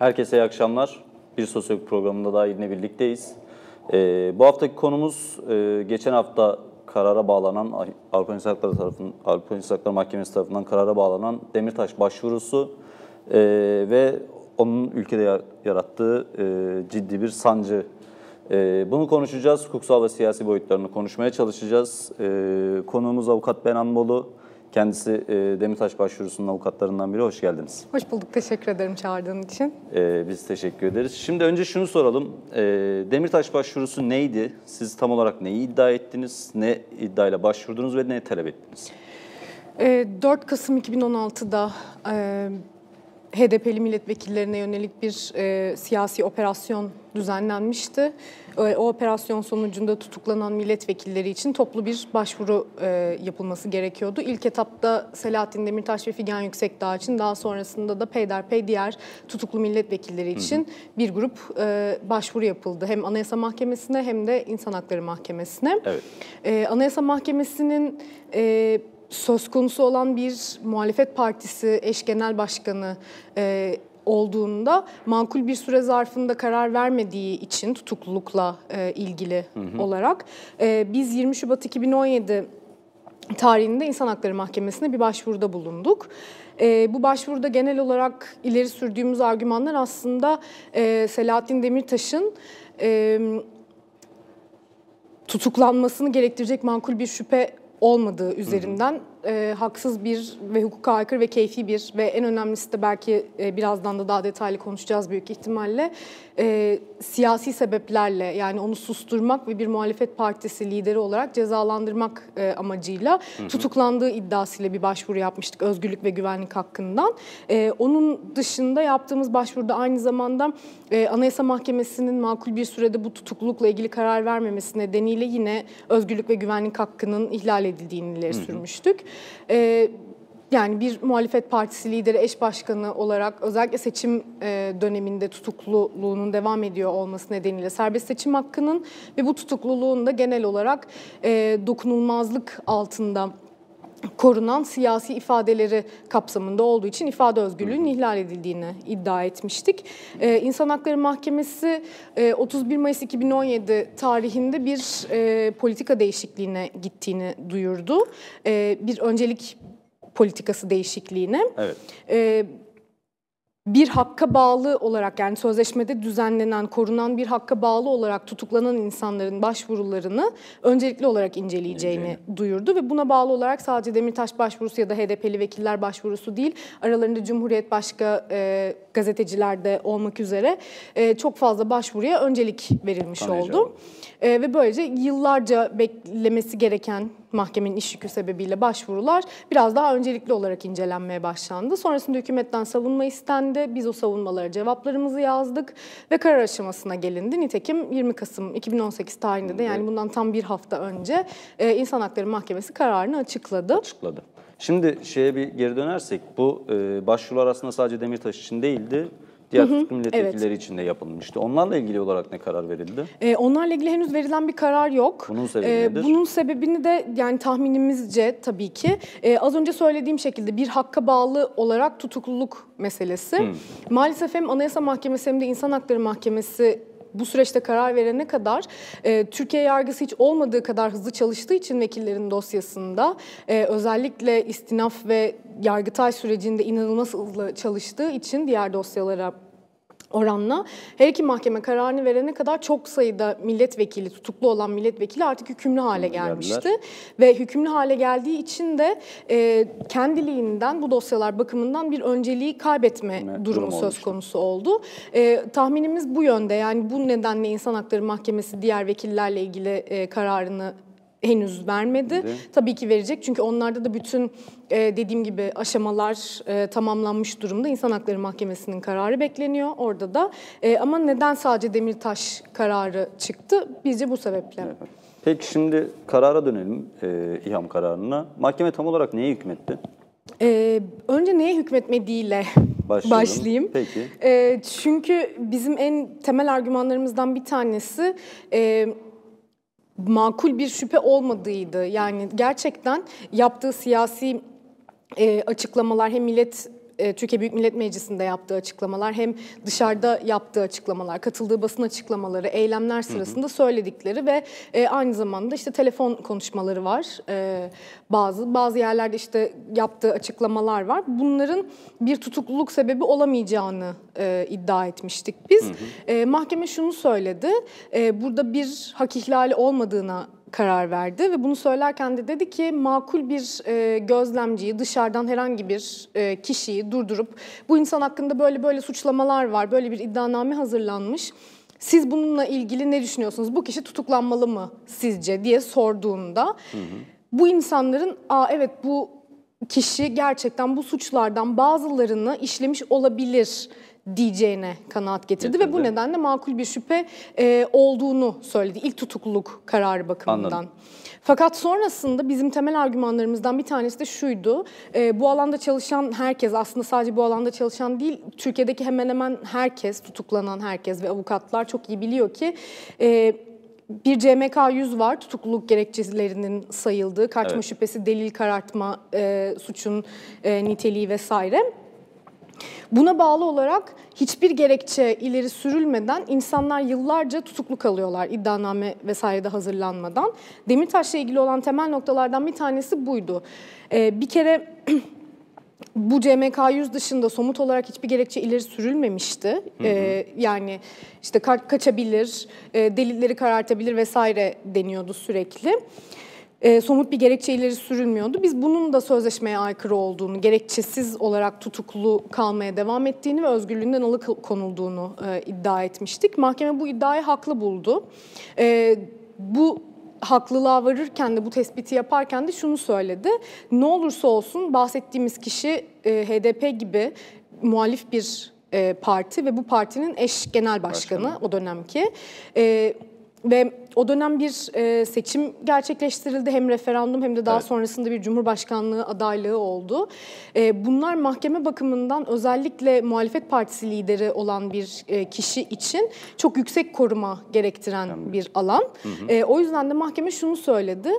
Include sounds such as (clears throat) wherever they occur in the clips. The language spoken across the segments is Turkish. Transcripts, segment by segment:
Herkese iyi akşamlar. Bir sosyolog programında daha yine birlikteyiz. Ee, bu haftaki konumuz e, geçen hafta karara bağlanan Avrupa İnsan Hakları tarafından Avrupa İnsan Hakları Mahkemesi tarafından karara bağlanan Demirtaş başvurusu e, ve onun ülkede yarattığı e, ciddi bir sancı. E, bunu konuşacağız. Hukuksal ve siyasi boyutlarını konuşmaya çalışacağız. E, konuğumuz avukat Benan Bolu. Kendisi e, Demirtaş başvurusunun avukatlarından biri. Hoş geldiniz. Hoş bulduk. Teşekkür ederim çağırdığın için. E, biz teşekkür ederiz. Şimdi önce şunu soralım. E, Demirtaş başvurusu neydi? Siz tam olarak neyi iddia ettiniz? Ne iddiayla başvurdunuz ve ne talep ettiniz? E, 4 Kasım 2016'da e, HDP'li milletvekillerine yönelik bir e, siyasi operasyon düzenlenmişti. E, o operasyon sonucunda tutuklanan milletvekilleri için toplu bir başvuru e, yapılması gerekiyordu. İlk etapta Selahattin Demirtaş ve Figen Yüksekdağ için daha sonrasında da peyderpey diğer tutuklu milletvekilleri için hı hı. bir grup e, başvuru yapıldı. Hem Anayasa Mahkemesi'ne hem de İnsan Hakları Mahkemesi'ne. Evet. E, Anayasa Mahkemesi'nin... E, söz konusu olan bir muhalefet partisi eş genel başkanı e, olduğunda makul bir süre zarfında karar vermediği için tutuklulukla e, ilgili hı hı. olarak e, biz 20 Şubat 2017 tarihinde İnsan Hakları Mahkemesi'ne bir başvuruda bulunduk. E, bu başvuruda genel olarak ileri sürdüğümüz argümanlar aslında e, Selahattin Demirtaş'ın e, tutuklanmasını gerektirecek makul bir şüphe olmadığı üzerinden e, haksız bir ve hukuka aykırı ve keyfi bir ve en önemlisi de belki e, birazdan da daha detaylı konuşacağız büyük ihtimalle e, siyasi sebeplerle yani onu susturmak ve bir muhalefet partisi lideri olarak cezalandırmak e, amacıyla hı hı. tutuklandığı iddiasıyla bir başvuru yapmıştık özgürlük ve güvenlik hakkından. E, onun dışında yaptığımız başvuruda aynı zamanda e, Anayasa Mahkemesi'nin makul bir sürede bu tutuklulukla ilgili karar vermemesi nedeniyle yine özgürlük ve güvenlik hakkının ihlal edildiğini ileri sürmüştük. E, yani bir muhalefet partisi lideri, eş başkanı olarak özellikle seçim e, döneminde tutukluluğunun devam ediyor olması nedeniyle serbest seçim hakkının ve bu tutukluluğun da genel olarak e, dokunulmazlık altında korunan siyasi ifadeleri kapsamında olduğu için ifade özgürlüğünün ihlal edildiğini iddia etmiştik. Ee, İnsan Hakları Mahkemesi e, 31 Mayıs 2017 tarihinde bir e, politika değişikliğine gittiğini duyurdu. E, bir öncelik politikası değişikliğine. Evet. E, bir hakka bağlı olarak yani sözleşmede düzenlenen, korunan bir hakka bağlı olarak tutuklanan insanların başvurularını öncelikli olarak inceleyeceğini İnceleyim. duyurdu ve buna bağlı olarak sadece Demirtaş başvurusu ya da HDP'li vekiller başvurusu değil, aralarında Cumhuriyet başka e, gazeteciler de olmak üzere e, çok fazla başvuruya öncelik verilmiş Tanıyacağım. oldu. E, ve böylece yıllarca beklemesi gereken mahkemenin iş yükü sebebiyle başvurular biraz daha öncelikli olarak incelenmeye başlandı. Sonrasında hükümetten savunma istendi. Biz o savunmalara cevaplarımızı yazdık ve karar aşamasına gelindi. Nitekim 20 Kasım 2018 tarihinde de yani bundan tam bir hafta önce e, İnsan Hakları Mahkemesi kararını açıkladı. Açıkladı. Şimdi şeye bir geri dönersek bu e, başvurular aslında sadece Demirtaş için değildi diğer hı hı, milletvekilleri evet. için de yapılmıştı. Onlarla ilgili olarak ne karar verildi? Ee, onlarla ilgili henüz verilen bir karar yok. Bunun sebebi ee, nedir? Bunun sebebini de yani tahminimizce tabii ki e, az önce söylediğim şekilde bir hakka bağlı olarak tutukluluk meselesi. Hı. Maalesef hem Anayasa Mahkemesi hem de İnsan Hakları Mahkemesi bu süreçte karar verene kadar e, Türkiye yargısı hiç olmadığı kadar hızlı çalıştığı için vekillerin dosyasında e, özellikle istinaf ve yargıtay sürecinde inanılmaz hızlı çalıştığı için diğer dosyalara oranla her iki mahkeme kararını verene kadar çok sayıda milletvekili, tutuklu olan milletvekili artık hükümlü hale gelmişti. Geldiler. Ve hükümlü hale geldiği için de e, kendiliğinden bu dosyalar bakımından bir önceliği kaybetme ne, durumu durum söz olmuştu. konusu oldu. E, tahminimiz bu yönde yani bu nedenle İnsan Hakları Mahkemesi diğer vekillerle ilgili e, kararını henüz vermedi. Dedi. Tabii ki verecek çünkü onlarda da bütün e, dediğim gibi aşamalar e, tamamlanmış durumda. İnsan Hakları Mahkemesi'nin kararı bekleniyor orada da. E, ama neden sadece Demirtaş kararı çıktı? Bizce bu sebeple. Evet. Peki şimdi karara dönelim, e, İHAM kararına. Mahkeme tam olarak neye hükmetti? Ee, önce neye hükmetmediğiyle (laughs) Başlayalım. başlayayım. Peki. E, çünkü bizim en temel argümanlarımızdan bir tanesi... E, makul bir şüphe olmadığıydı. Yani gerçekten yaptığı siyasi e, açıklamalar hem millet e, Türkiye Büyük Millet Meclisi'nde yaptığı açıklamalar hem dışarıda yaptığı açıklamalar, katıldığı basın açıklamaları, eylemler sırasında söyledikleri ve e, aynı zamanda işte telefon konuşmaları var. E, bazı bazı yerlerde işte yaptığı açıklamalar var. Bunların bir tutukluluk sebebi olamayacağını e, iddia etmiştik biz. E, mahkeme şunu söyledi. E, burada bir hak ihlali olmadığına karar verdi ve bunu söylerken de dedi ki makul bir e, gözlemciyi dışarıdan herhangi bir e, kişiyi durdurup bu insan hakkında böyle böyle suçlamalar var, böyle bir iddianame hazırlanmış. Siz bununla ilgili ne düşünüyorsunuz? Bu kişi tutuklanmalı mı sizce diye sorduğunda bu insanların aa evet bu kişi gerçekten bu suçlardan bazılarını işlemiş olabilir diyeceğine kanaat getirdi ve bu nedenle makul bir şüphe e, olduğunu söyledi ilk tutukluluk kararı bakımından. Anladım. Fakat sonrasında bizim temel argümanlarımızdan bir tanesi de şuydu. e, bu alanda çalışan herkes aslında sadece bu alanda çalışan değil, Türkiye'deki hemen hemen herkes, tutuklanan herkes ve avukatlar çok iyi biliyor ki e, bir CMK 100 var tutukluluk gerekçelerinin sayıldığı, kaçma Evet. şüphesi, delil karartma, e, suçun e, niteliği vesaire. Buna bağlı olarak hiçbir gerekçe ileri sürülmeden insanlar yıllarca tutuklu kalıyorlar iddianame vesaire de hazırlanmadan. Demirtaş'la ilgili olan temel noktalardan bir tanesi buydu. Ee, bir kere (clears throat) bu CMK 100 dışında somut olarak hiçbir gerekçe ileri sürülmemişti. Ee, yani işte ka- kaçabilir, e, delilleri karartabilir vesaire deniyordu sürekli. Ee, somut bir gerekçe ileri sürülmüyordu. Biz bunun da sözleşmeye aykırı olduğunu, gerekçesiz olarak tutuklu kalmaya devam ettiğini ve özgürlüğünden alıkonulduğunu e, iddia etmiştik. Mahkeme bu iddiayı haklı buldu. Ee, bu haklılığa varırken de bu tespiti yaparken de şunu söyledi. Ne olursa olsun bahsettiğimiz kişi e, HDP gibi muhalif bir e, parti ve bu partinin eş genel başkanı, Başkanı. o dönemki. E, ve o dönem bir e, seçim gerçekleştirildi. Hem referandum hem de daha Evet. sonrasında bir cumhurbaşkanlığı adaylığı oldu. E, bunlar mahkeme bakımından özellikle muhalefet partisi lideri olan bir e, kişi için çok yüksek koruma gerektiren bir alan. E, o yüzden de mahkeme şunu söyledi.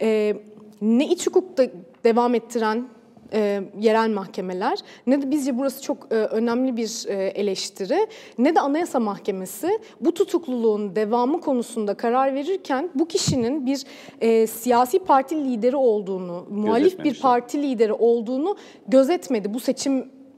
E, ne iç hukukta devam ettiren e, yerel mahkemeler ne de bizce burası çok e, önemli bir e, eleştiri ne de Anayasa Mahkemesi bu tutukluluğun devamı konusunda karar verirken bu kişinin bir e, siyasi parti lideri olduğunu, muhalif bir parti lideri olduğunu gözetmedi. Bu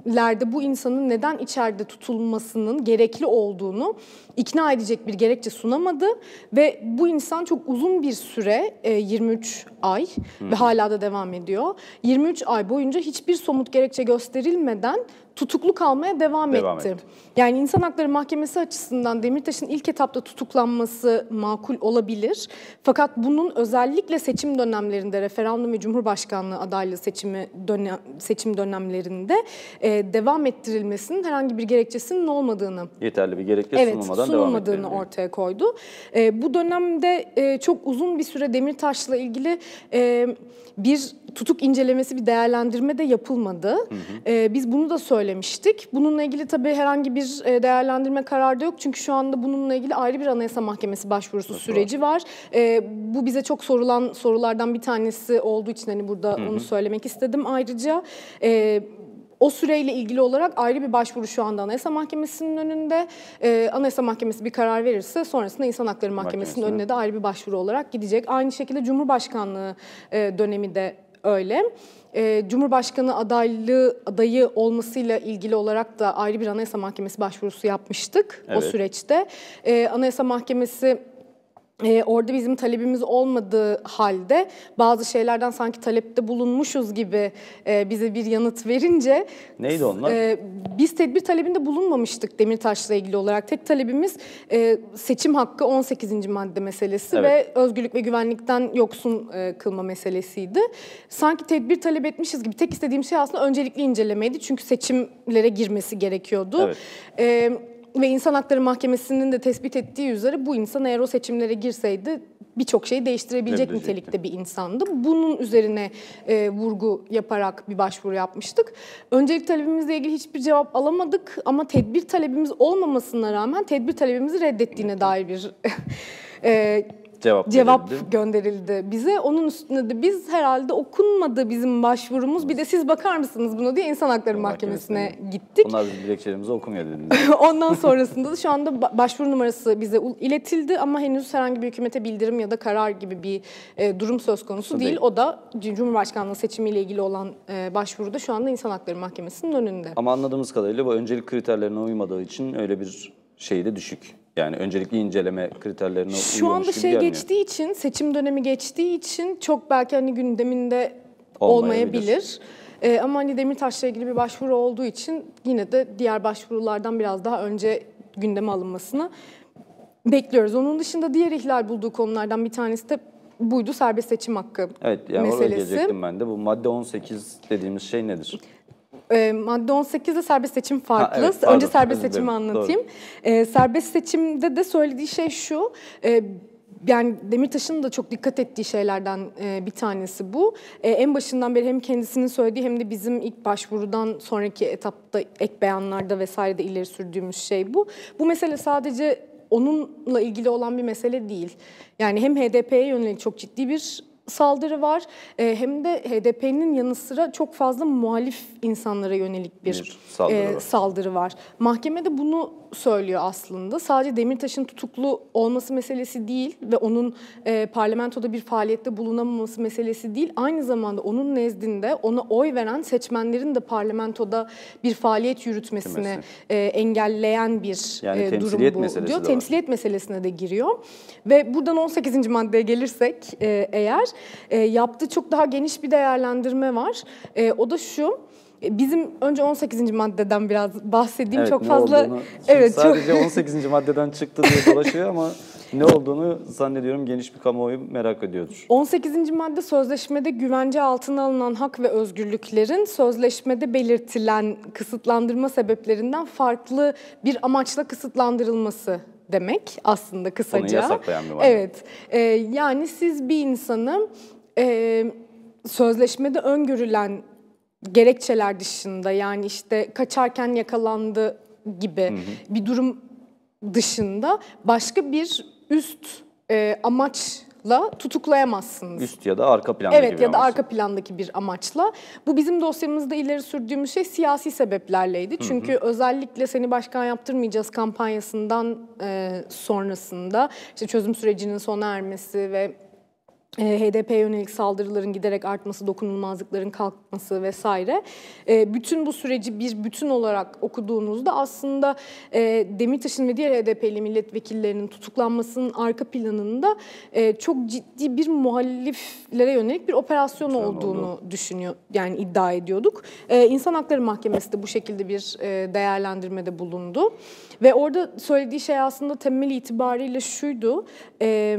seçimlerde bu insanın neden içeride tutulmasının gerekli olduğunu ikna edecek bir gerekçe sunamadı ve bu insan çok uzun bir süre e, 23 ay ve hala da devam ediyor. 23 ay boyunca hiçbir somut gerekçe gösterilmeden tutuklu kalmaya devam, Devam etti. etti. Yani İnsan Hakları Mahkemesi açısından Demirtaş'ın ilk etapta tutuklanması makul olabilir. Fakat bunun özellikle seçim dönemlerinde, referandum ve cumhurbaşkanlığı adaylığı seçimi dönem, seçim dönemlerinde e, devam ettirilmesinin herhangi bir gerekçesinin olmadığını Yeterli bir gerekçe evet, sunulmadan devam sunulmadığını ettiriliyor. ortaya koydu. E, bu dönemde e, çok uzun bir süre Demirtaş'la ilgili e, bir tutuk incelemesi, bir değerlendirme de yapılmadı. E, biz bunu da söylemiştik. Bununla ilgili tabii herhangi bir e, değerlendirme kararı da yok. Çünkü şu anda bununla ilgili ayrı bir Anayasa Mahkemesi başvurusu süreci var. E, bu bize çok sorulan sorulardan bir tanesi olduğu için hani burada onu söylemek istedim. Ayrıca e, o süreyle ilgili olarak ayrı bir başvuru şu anda Anayasa Mahkemesi'nin önünde. Ee, Anayasa Mahkemesi bir karar verirse sonrasında İnsan Hakları Mahkemesi'nin Mahkemesi'ne. önüne de ayrı bir başvuru olarak gidecek. Aynı şekilde Cumhurbaşkanlığı e, dönemi de öyle. E, Cumhurbaşkanı adaylığı adayı olmasıyla ilgili olarak da ayrı bir Anayasa Mahkemesi başvurusu yapmıştık o Evet. süreçte. E, Anayasa Mahkemesi ee, orada bizim talebimiz olmadığı halde bazı şeylerden sanki talepte bulunmuşuz gibi e, bize bir yanıt verince Neydi onlar? e, biz tedbir talebinde bulunmamıştık Demirtaş'la ilgili olarak. Tek talebimiz e, seçim hakkı 18. madde meselesi Evet. ve özgürlük ve güvenlikten yoksun e, kılma meselesiydi. Sanki tedbir talep etmişiz gibi tek istediğim şey aslında öncelikli incelemeydi. Çünkü seçimlere girmesi gerekiyordu. Evet. E, ve İnsan Hakları Mahkemesi'nin de tespit ettiği üzere bu insan eğer o seçimlere girseydi birçok şeyi değiştirebilecek nitelikte bir insandı. Bunun üzerine e, vurgu yaparak bir başvuru yapmıştık. Öncelik talebimizle ilgili hiçbir cevap alamadık ama tedbir talebimiz olmamasına rağmen tedbir talebimizi reddettiğine dair bir (laughs) e, Cevap cevap verildi. gönderildi bize. Onun üstüne de biz herhalde okunmadı bizim başvurumuz. Bir de siz bakar mısınız buna diye İnsan Hakları Mahkemesi'ne gittik. Bunlar bizim dilekçelerimizi okumuyor dediniz. (laughs) Ondan sonrasında da şu anda ba- başvuru numarası bize iletildi ama henüz herhangi bir hükümete bildirim ya da karar gibi bir e, durum söz konusu değil. Değil. O da Cumhurbaşkanlığı seçimiyle ilgili olan e, başvuruda şu anda İnsan Hakları Mahkemesi'nin önünde. Ama anladığımız kadarıyla bu öncelik kriterlerine uymadığı için öyle bir şey de düşük. Yani öncelikli inceleme kriterlerine Şu anda şey gelmiyor. geçtiği için, seçim dönemi geçtiği için çok belki hani gündeminde Olmayabilir. olmayabilir. Ee, ama hani Demirtaş'la ilgili bir başvuru olduğu için yine de diğer başvurulardan biraz daha önce gündeme alınmasını bekliyoruz. Onun dışında diğer ihlal bulduğu konulardan bir tanesi de buydu serbest seçim hakkı Evet yani oraya meselesi. gelecektim ben de. Bu madde 18 dediğimiz şey nedir? Ee, madde 18'de serbest seçim farklı. Ha, evet, pardon, Önce serbest seçimi anlatayım. Ee, serbest seçimde de söylediği şey şu. e, yani Demirtaş'ın da çok dikkat ettiği şeylerden e, bir tanesi bu. E, en başından beri hem kendisinin söylediği hem de bizim ilk başvurudan sonraki etapta ek beyanlarda vesairede ileri sürdüğümüz şey bu. Bu mesele sadece onunla ilgili olan bir mesele değil. Yani hem HDP'ye yönelik çok ciddi bir saldırı var e, hem de HDP'nin yanı sıra çok fazla muhalif insanlara yönelik bir, Bir saldırı e, var. saldırı var. Mahkemede bunu söylüyor aslında. Sadece Demirtaş'ın tutuklu olması meselesi değil ve onun e, parlamentoda bir faaliyette bulunamaması meselesi değil. Aynı zamanda onun nezdinde ona oy veren seçmenlerin de parlamentoda bir faaliyet yürütmesini Yürütmesi. e, engelleyen bir Yani e, durum bu diyor. Temsiliyet meselesine de giriyor. Ve buradan 18. maddeye gelirsek e, eğer e, yaptığı çok daha geniş bir değerlendirme var. E, o da şu. E, Bizim önce 18. maddeden biraz bahsedeyim. Evet, çok fazla olduğunu- evet çok sadece 18. maddeden çıktı diye dolaşıyor ama (laughs) ne olduğunu zannediyorum geniş bir kamuoyu merak ediyordur. 18. madde sözleşmede güvence altına alınan hak ve özgürlüklerin sözleşmede belirtilen kısıtlandırma sebeplerinden farklı bir amaçla kısıtlandırılması demek aslında kısaca. yasaklayan bir madde. Evet. Ee, yani siz bir insanı e, sözleşmede öngörülen gerekçeler dışında yani işte kaçarken yakalandı gibi bir durum dışında başka bir üst e, amaçla tutuklayamazsınız. Üst ya da arka plandaki Evet ya da arka plandaki bir amaçla. Bu bizim dosyamızda ileri sürdüğümüz şey siyasi sebeplerleydi. Çünkü özellikle seni başkan yaptırmayacağız kampanyasından e, sonrasında işte çözüm sürecinin sona ermesi ve e, HDP'ye yönelik saldırıların giderek artması, dokunulmazlıkların kalkması vesaire. E, bütün bu süreci bir bütün olarak okuduğunuzda aslında e, Demirtaş'ın ve diğer HDP'li milletvekillerinin tutuklanmasının arka planında e, çok ciddi bir muhaliflere yönelik bir operasyon olduğunu düşünüyor, yani iddia ediyorduk. E, İnsan Hakları Mahkemesi de bu şekilde bir e, değerlendirmede bulundu. Ve orada söylediği şey aslında temel itibariyle şuydu. E,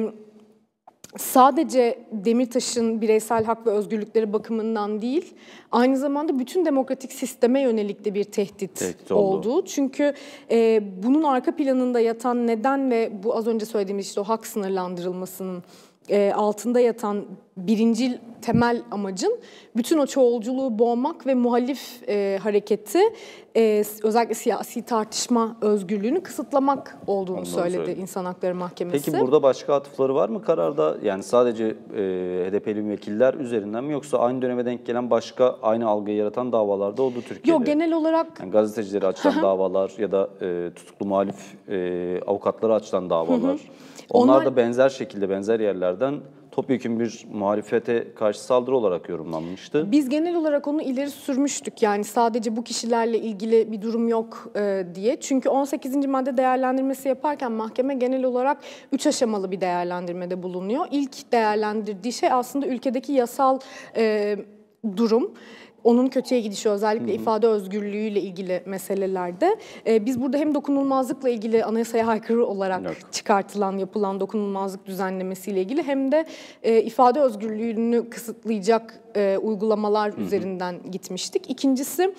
sadece Demirtaş'ın bireysel hak ve özgürlükleri bakımından değil, aynı zamanda bütün demokratik sisteme yönelik de bir tehdit, Tehdit oldu. oldu. Çünkü e, bunun arka planında yatan neden ve bu az önce söylediğimiz işte o hak sınırlandırılmasının e, altında yatan birincil temel amacın bütün o çoğulculuğu boğmak ve muhalif e, hareketi e, özellikle siyasi tartışma özgürlüğünü kısıtlamak olduğunu Ondan söyledi söyledi. İnsan Hakları Mahkemesi. Peki burada başka atıfları var mı kararda? Yani sadece e, HDP'li vekiller üzerinden mi yoksa aynı döneme denk gelen başka aynı algıyı yaratan davalarda oldu Türkiye'de? Yok genel olarak Yani gazetecileri açılan davalar ya da e, tutuklu muhalif e, avukatları açılan davalar. Onlar, Onlar- da benzer şekilde benzer yerlerden topyekun bir muhalefete karşı saldırı olarak yorumlanmıştı. Biz genel olarak onu ileri sürmüştük. Yani sadece bu kişilerle ilgili bir durum yok e, diye. Çünkü 18. madde değerlendirmesi yaparken mahkeme genel olarak üç aşamalı bir değerlendirmede bulunuyor. İlk değerlendirdiği şey aslında ülkedeki yasal e, durum. Onun kötüye gidişi özellikle ifade özgürlüğüyle ilgili meselelerde. E, biz burada hem dokunulmazlıkla ilgili anayasaya aykırı olarak Yok. çıkartılan, yapılan dokunulmazlık düzenlemesiyle ilgili hem de e, ifade özgürlüğünü kısıtlayacak e, uygulamalar üzerinden gitmiştik. İkincisi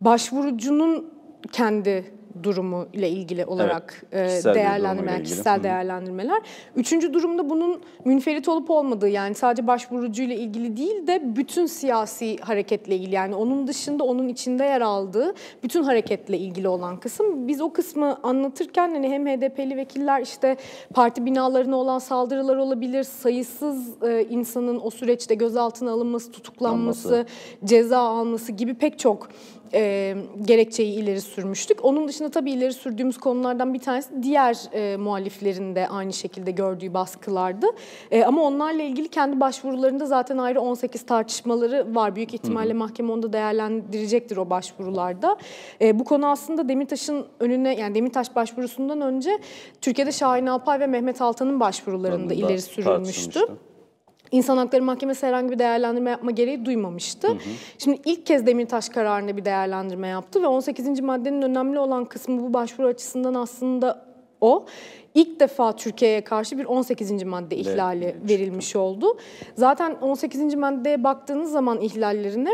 başvurucunun kendi durumu ile ilgili olarak Evet, kişisel değerlendirmeler, ilgili. kişisel Hı. değerlendirmeler. Üçüncü durumda bunun münferit olup olmadığı yani sadece başvurucuyla ilgili değil de bütün siyasi hareketle ilgili yani onun dışında onun içinde yer aldığı bütün hareketle ilgili olan kısım. Biz o kısmı anlatırken hani hem HDP'li vekiller işte parti binalarına olan saldırılar olabilir, sayısız e, insanın o süreçte gözaltına alınması, tutuklanması, Alması. ceza alması gibi pek çok e, gerekçeyi ileri sürmüştük. Onun dışında tabii ileri sürdüğümüz konulardan bir tanesi diğer e, muhaliflerin de aynı şekilde gördüğü baskılardı. E, ama onlarla ilgili kendi başvurularında zaten ayrı 18 tartışmaları var. Büyük ihtimalle mahkeme onu da değerlendirecektir o başvurularda. E, bu konu aslında Demirtaş'ın önüne yani Demirtaş başvurusundan önce Türkiye'de Şahin Alpay ve Mehmet Altan'ın başvurularında Da ileri sürülmüştü. tartışılmıştı. İnsan Hakları Mahkemesi herhangi bir değerlendirme yapma gereği duymamıştı. Şimdi ilk kez Demirtaş kararında bir değerlendirme yaptı ve 18. maddenin önemli olan kısmı bu başvuru açısından aslında o. İlk defa Türkiye'ye karşı bir 18. madde ihlali çıktı. verilmiş oldu. Zaten 18. maddeye baktığınız zaman ihlallerine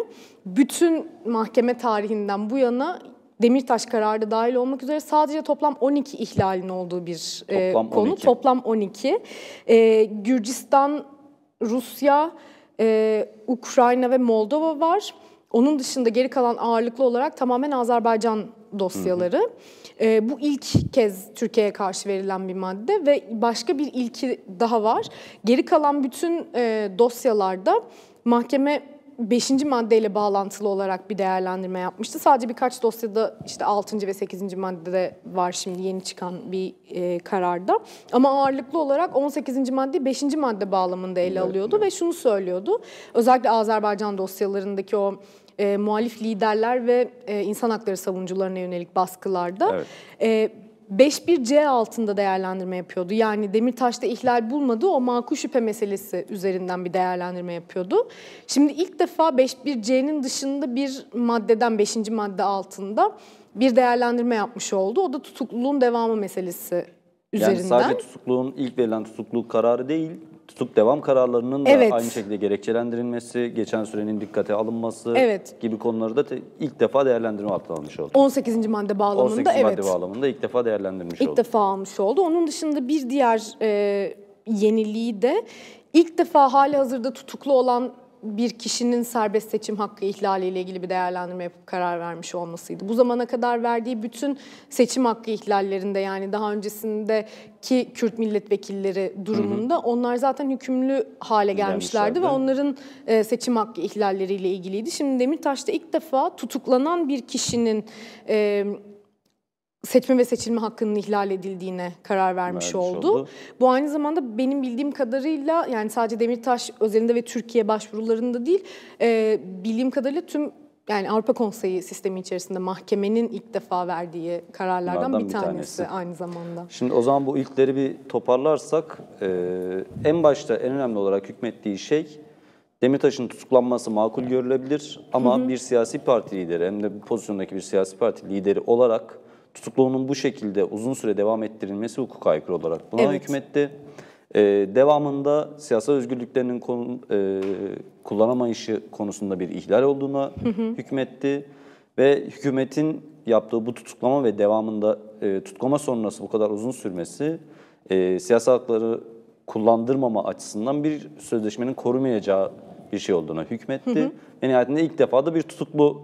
bütün mahkeme tarihinden bu yana Demirtaş kararı da dahil olmak üzere sadece toplam 12 ihlalin olduğu bir e, Toplam konu. 12. Toplam 12. E, Gürcistan, Rusya, e, Ukrayna ve Moldova var. Onun dışında geri kalan ağırlıklı olarak tamamen Azerbaycan dosyaları. E, bu ilk kez Türkiye'ye karşı verilen bir madde ve başka bir ilki daha var. Geri kalan bütün e, dosyalarda mahkeme 5. maddeyle bağlantılı olarak bir değerlendirme yapmıştı. Sadece birkaç dosyada işte 6. ve 8. maddede var şimdi yeni çıkan bir e, kararda. Ama ağırlıklı olarak 18. madde 5. madde bağlamında ele alıyordu ve şunu söylüyordu. Özellikle Azerbaycan dosyalarındaki o e, muhalif liderler ve e, insan hakları savunucularına yönelik baskılarda Evet. e, 5.1C altında değerlendirme yapıyordu. Yani Demirtaş'ta ihlal bulmadığı o makul şüphe meselesi üzerinden bir değerlendirme yapıyordu. Şimdi ilk defa 5.1C'nin dışında bir maddeden 5. madde altında bir değerlendirme yapmış oldu. O da tutukluluğun devamı meselesi üzerinden. Yani sadece tutukluğun ilk verilen tutukluluk kararı değil, tutuk devam kararlarının da Evet. aynı şekilde gerekçelendirilmesi, geçen sürenin dikkate alınması Evet. gibi konuları da ilk defa değerlendirme altına almış oldu. 18. madde bağlamında 18 evet. madde bağlamında ilk defa değerlendirmiş İlk oldu. defa almış oldu. Onun dışında bir diğer e, yeniliği de ilk defa hali hazırda tutuklu olan bir kişinin serbest seçim hakkı ihlaliyle ilgili bir değerlendirme yapıp karar vermiş olmasıydı. Bu zamana kadar verdiği bütün seçim hakkı ihlallerinde yani daha öncesindeki Kürt milletvekilleri durumunda onlar zaten hükümlü hale gelmişlerdi ve onların e, seçim hakkı ihlalleriyle ilgiliydi. Şimdi Demirtaş'ta ilk defa tutuklanan bir kişinin e, seçme ve seçilme hakkının ihlal edildiğine karar vermiş Vermiş oldu. oldu. Bu aynı zamanda benim bildiğim kadarıyla yani sadece Demirtaş özelinde ve Türkiye başvurularında değil, e, bildiğim kadarıyla tüm yani Avrupa Konseyi sistemi içerisinde mahkemenin ilk defa verdiği kararlardan Bunlardan bir bir tanesi, tanesi. aynı zamanda. Şimdi o zaman bu ilkleri bir toparlarsak, e, en başta en önemli olarak hükmettiği şey Demirtaş'ın tutuklanması makul görülebilir ama bir siyasi parti lideri hem de bu pozisyondaki bir siyasi parti lideri olarak tutukluğunun bu şekilde uzun süre devam ettirilmesi hukuka aykırı olarak buna Evet. hükmetti. E, devamında siyasal özgürlüklerinin konu, e, kullanamayışı konusunda bir ihlal olduğuna hükmetti ve hükümetin yaptığı bu tutuklama ve devamında e, tutuklama sonrası bu kadar uzun sürmesi e, siyasal hakları kullandırmama açısından bir sözleşmenin korumayacağı bir şey olduğuna hükmetti. Ve nihayetinde ilk defa da bir tutuklu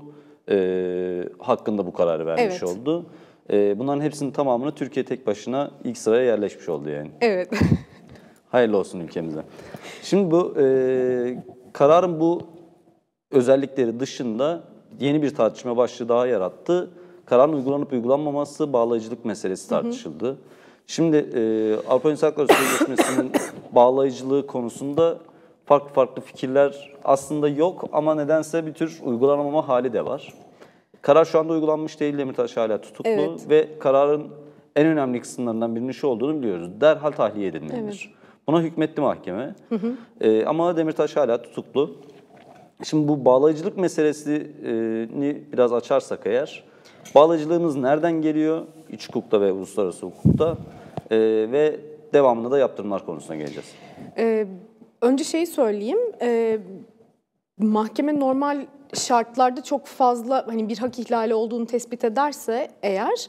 e, hakkında bu kararı vermiş Evet. oldu. E, bunların hepsinin tamamını Türkiye tek başına ilk sıraya yerleşmiş oldu yani. Evet. (laughs) Hayırlı olsun ülkemize. Şimdi bu e, kararın bu özellikleri dışında yeni bir tartışma başlığı daha yarattı. Kararın uygulanıp uygulanmaması bağlayıcılık meselesi tartışıldı. Şimdi e, Avrupa İnsan Hakları Sözleşmesi'nin (coughs) bağlayıcılığı konusunda farklı farklı fikirler aslında yok ama nedense bir tür uygulanamama hali de var. Karar şu anda uygulanmış değil, Demirtaş hala tutuklu Evet. ve kararın en önemli kısımlarından birinin şu olduğunu biliyoruz. Derhal tahliye edilmelidir. Buna hükmetti mahkeme. Ee, ama Demirtaş hala tutuklu. Şimdi bu bağlayıcılık meselesini biraz açarsak eğer, bağlayıcılığımız nereden geliyor? İç hukukta ve uluslararası hukukta Ee, ve devamında da yaptırımlar konusuna geleceğiz. Ee, önce şeyi söyleyeyim. Ee, mahkeme normal şartlarda çok fazla hani bir hak ihlali olduğunu tespit ederse eğer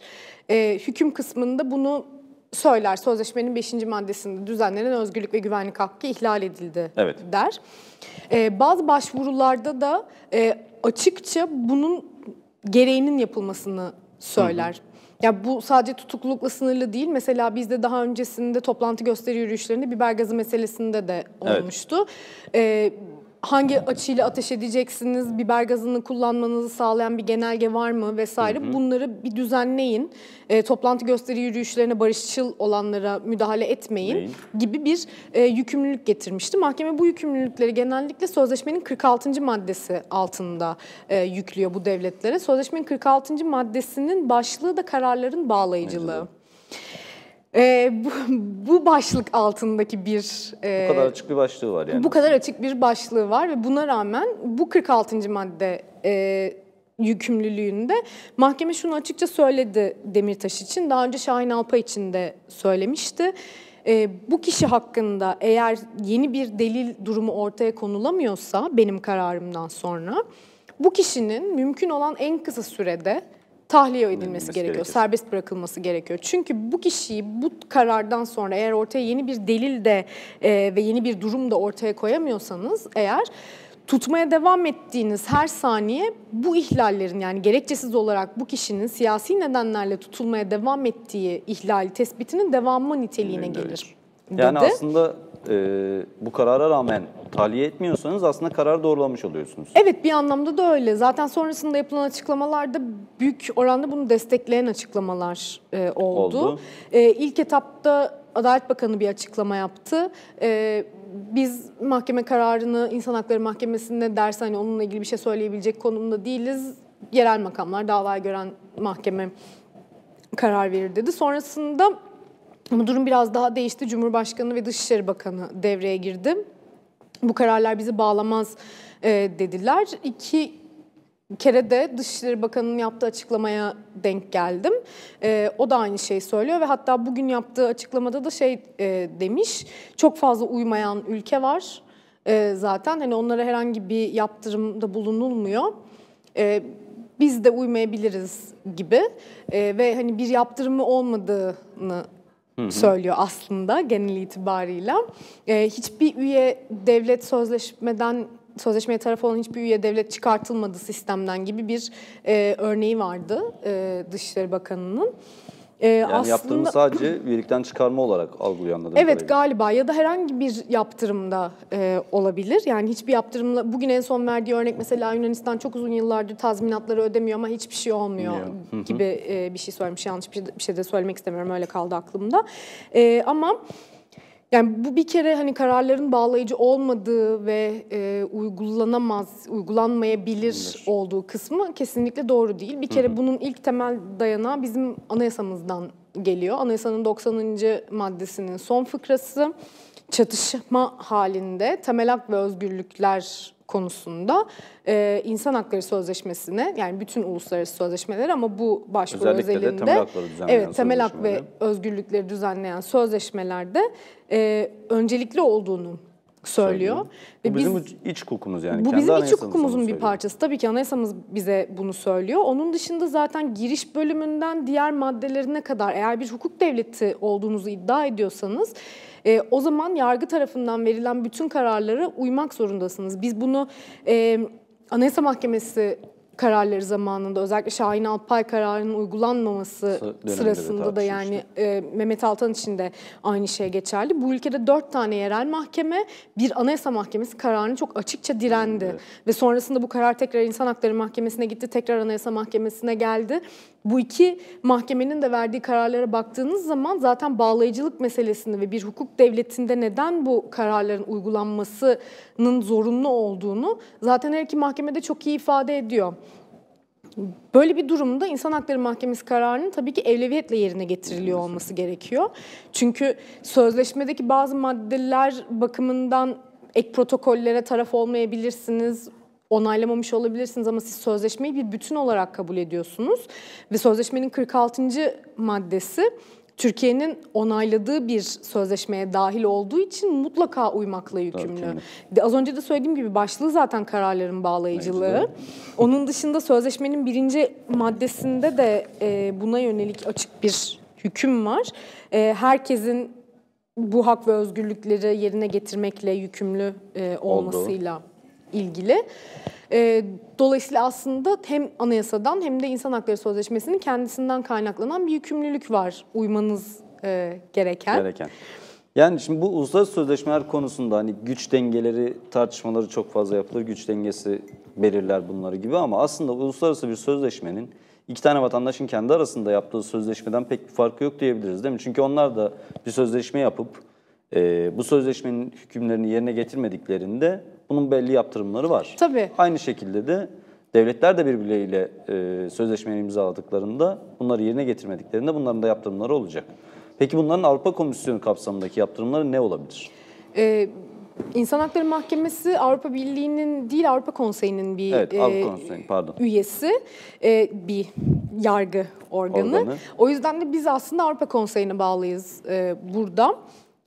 e, hüküm kısmında bunu söyler. Sözleşmenin 5. maddesinde düzenlenen özgürlük ve güvenlik hakkı ihlal edildi Evet. der. E, bazı başvurularda da e, açıkça bunun gereğinin yapılmasını söyler. Ya bu sadece tutuklulukla sınırlı değil. Mesela bizde daha öncesinde toplantı gösteri yürüyüşlerinde biber gazı meselesinde de Evet. olmuştu. Hangi açıyla ateş edeceksiniz, biber gazını kullanmanızı sağlayan bir genelge var mı vesaire bunları bir düzenleyin. E, toplantı gösteri yürüyüşlerine barışçıl olanlara müdahale etmeyin Etmeyin. gibi bir e, yükümlülük getirmişti. Mahkeme bu yükümlülükleri genellikle sözleşmenin 46. maddesi altında e, yüklüyor bu devletlere. Sözleşmenin 46. maddesinin başlığı da kararların bağlayıcılığı. E, bu, bu başlık altındaki bir e, Bu kadar açık bir başlığı var yani. bu kadar açık bir başlığı var ve buna rağmen bu 46. madde e, yükümlülüğünde mahkeme şunu açıkça söyledi Demirtaş için. Daha önce Şahin Alpay için de söylemişti. E, bu kişi hakkında eğer yeni bir delil durumu ortaya konulamıyorsa benim kararımdan sonra bu kişinin mümkün olan en kısa sürede tahliye edilmesi gerekiyor. gerekir. Serbest bırakılması gerekiyor. Çünkü bu kişiyi bu karardan sonra eğer ortaya yeni bir delil de e, ve yeni bir durum da ortaya koyamıyorsanız eğer tutmaya devam ettiğiniz her saniye bu ihlallerin yani gerekçesiz olarak bu kişinin siyasi nedenlerle tutulmaya devam ettiği ihlali tespitinin devamı niteliğine gelir. Yani dedi. aslında e, bu karara rağmen tahliye etmiyorsanız aslında kararı doğrulamış oluyorsunuz. Evet bir anlamda da öyle. Zaten sonrasında yapılan açıklamalarda büyük oranda bunu destekleyen açıklamalar e, oldu. Oldu. E, ilk etapta Adalet Bakanı bir açıklama yaptı. E, biz mahkeme kararını İnsan Hakları Mahkemesi'nde derse hani onunla ilgili bir şey söyleyebilecek konumda değiliz. Yerel makamlar davayı gören mahkeme karar verir dedi. Sonrasında ama durum biraz daha değişti. Cumhurbaşkanı ve Dışişleri Bakanı devreye girdi. Bu kararlar bizi bağlamaz e, dediler. İki kere de Dışişleri Bakanı'nın yaptığı açıklamaya denk geldim. E, o da aynı şeyi söylüyor ve hatta bugün yaptığı açıklamada da şey e, demiş. Çok fazla uymayan ülke var e, zaten. Hani onlara herhangi bir yaptırımda bulunulmuyor. E, biz de uymayabiliriz gibi E, ve hani bir yaptırımı olmadığını söylüyor aslında genel itibarıyla. E, hiçbir üye devlet sözleşmeden sözleşmeye taraf olan hiçbir üye devlet çıkartılmadı sistemden gibi bir e, örneği vardı e, Dışişleri Bakanı'nın. E, Yani yaptığımız sadece birlikten çıkarma olarak algılıyor anladığım Evet kadarıyla. galiba ya da herhangi bir yaptırımda e, olabilir. Yani hiçbir yaptırımla bugün en son verdiği örnek mesela Yunanistan çok uzun yıllardır tazminatları ödemiyor ama hiçbir şey olmuyor gibi e, bir şey söylemiş. Yanlış bir, bir şey de söylemek istemiyorum öyle kaldı aklımda. E, ama yani bu bir kere hani kararların bağlayıcı olmadığı ve e, uygulanamaz, uygulanmayabilir olduğu kısmı kesinlikle doğru değil. Bir kere bunun ilk temel dayanağı bizim anayasamızdan geliyor. Anayasanın 90. maddesinin son fıkrası çatışma halinde temel hak ve özgürlükler konusunda e, insan hakları sözleşmesine yani bütün uluslararası sözleşmeler ama bu başvuru Özellikle de özelinde temel hakları düzenleyen evet temel hak ve özgürlükleri düzenleyen sözleşmelerde e, öncelikli olduğunu söylüyor. Ve Bu bizim biz- iç- hukukumuz yani. bu Kendi bizim iç hukukumuzun bir parçası. Tabii ki anayasamız bize bunu söylüyor. Onun dışında zaten giriş bölümünden diğer maddelerine kadar eğer bir hukuk devleti olduğunuzu iddia ediyorsanız e, o zaman yargı tarafından verilen bütün kararlara uymak zorundasınız. Biz bunu e, Anayasa Mahkemesi kararları zamanında özellikle Şahin Alpay kararının uygulanmaması de sırasında da yani e, Mehmet Altan için de aynı şey geçerli. Bu ülkede dört tane yerel mahkeme, bir anayasa mahkemesi kararını çok açıkça direndi. Ve sonrasında bu karar tekrar İnsan Hakları Mahkemesi'ne gitti, tekrar Anayasa Mahkemesi'ne geldi. Bu iki mahkemenin de verdiği kararlara baktığınız zaman zaten bağlayıcılık meselesini ve bir hukuk devletinde neden bu kararların uygulanmasının zorunlu olduğunu zaten her iki mahkemede çok iyi ifade ediyor. Böyle bir durumda İnsan Hakları Mahkemesi kararının tabii ki evleviyetle yerine getiriliyor olması gerekiyor. Çünkü sözleşmedeki bazı maddeler bakımından ek protokollere taraf olmayabilirsiniz, onaylamamış olabilirsiniz ama siz sözleşmeyi bir bütün olarak kabul ediyorsunuz. Ve sözleşmenin 46. maddesi Türkiye'nin onayladığı bir sözleşmeye dahil olduğu için mutlaka uymakla yükümlü. De, az önce de söylediğim gibi başlığı zaten kararların bağlayıcılığı. (laughs) Onun dışında sözleşmenin birinci maddesinde de e, buna yönelik açık bir hüküm var. E, herkesin bu hak ve özgürlükleri yerine getirmekle yükümlü e, olmasıyla ilgili. E, dolayısıyla aslında hem anayasadan hem de insan hakları sözleşmesinin kendisinden kaynaklanan bir yükümlülük var uymanız e, gereken. gereken. Yani şimdi bu uluslararası sözleşmeler konusunda hani güç dengeleri tartışmaları çok fazla yapılır. Güç dengesi belirler bunları gibi ama aslında uluslararası bir sözleşmenin iki tane vatandaşın kendi arasında yaptığı sözleşmeden pek bir farkı yok diyebiliriz değil mi? Çünkü onlar da bir sözleşme yapıp e, bu sözleşmenin hükümlerini yerine getirmediklerinde bunun belli yaptırımları var. Tabii. Aynı şekilde de devletler de birbirleriyle e, sözleşmeyi imzaladıklarında bunları yerine getirmediklerinde bunların da yaptırımları olacak. Peki bunların Avrupa Komisyonu kapsamındaki yaptırımları ne olabilir? Ee, İnsan Hakları Mahkemesi Avrupa Birliği'nin değil Avrupa Konseyi'nin bir Evet, e, Avrupa Komisyonu, pardon. üyesi, e, bir yargı organı. Organı. O yüzden de biz aslında Avrupa Konseyi'ne bağlıyız e, burada.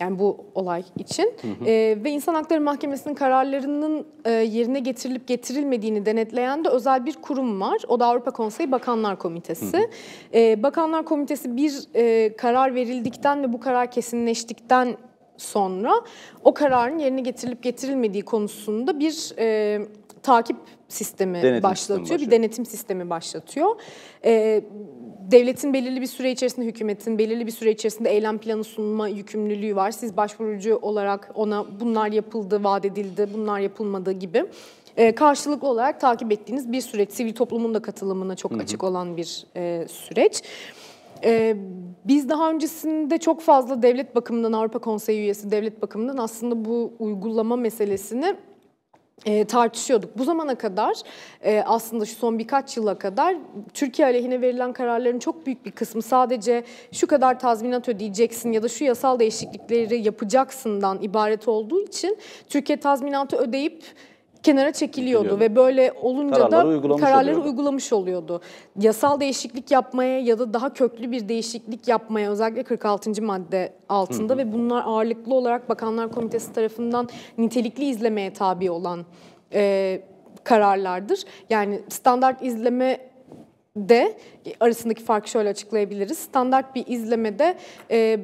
Yani bu olay için E, ve İnsan Hakları Mahkemesi'nin kararlarının e, yerine getirilip getirilmediğini denetleyen de özel bir kurum var. O da Avrupa Konseyi Bakanlar Komitesi. E, Bakanlar Komitesi bir e, karar verildikten ve bu karar kesinleştikten sonra o kararın yerine getirilip getirilmediği konusunda bir e, takip sistemi Denetim başlatıyor, sistemi bir başlatıyor. denetim sistemi başlatıyor. E, devletin belirli bir süre içerisinde, hükümetin belirli bir süre içerisinde eylem planı sunma yükümlülüğü var. Siz başvurucu olarak ona bunlar yapıldı, vaat edildi, bunlar yapılmadı gibi e, karşılıklı olarak takip ettiğiniz bir süreç. Sivil toplumun da katılımına çok açık olan bir e, süreç. Ee, biz daha öncesinde çok fazla devlet bakımından, Avrupa Konseyi üyesi devlet bakımından aslında bu uygulama meselesini e, tartışıyorduk. Bu zamana kadar e, aslında şu son birkaç yıla kadar Türkiye aleyhine verilen kararların çok büyük bir kısmı sadece şu kadar tazminat ödeyeceksin ya da şu yasal değişiklikleri yapacaksından ibaret olduğu için Türkiye tazminatı ödeyip kenara çekiliyordu ve böyle olunca Kararları da uygulamış kararları oluyordu. uygulamış oluyordu. Yasal değişiklik yapmaya ya da daha köklü bir değişiklik yapmaya özellikle 46. madde altında ve bunlar ağırlıklı olarak Bakanlar Komitesi tarafından nitelikli izlemeye tabi olan e, kararlardır. Yani standart izleme de arasındaki farkı şöyle açıklayabiliriz. Standart bir izlemede e,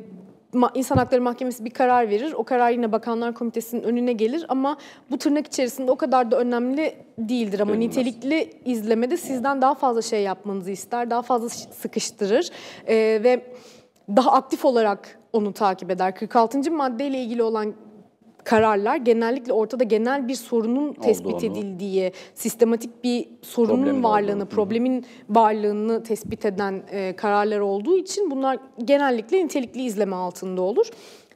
İnsan Hakları Mahkemesi bir karar verir. O karar yine Bakanlar Komitesi'nin önüne gelir ama bu tırnak içerisinde o kadar da önemli değildir. Ama Görünmez. nitelikli izlemede sizden daha fazla şey yapmanızı ister, daha fazla sıkıştırır Ee, ve daha aktif olarak onu takip eder. 46. maddeyle ilgili olan kararlar genellikle ortada genel bir sorunun tespit Olduğunu. edildiği, sistematik bir sorunun Problemin varlığını, olduğunu. problemin varlığını tespit eden e, kararlar olduğu için bunlar genellikle nitelikli izleme altında olur.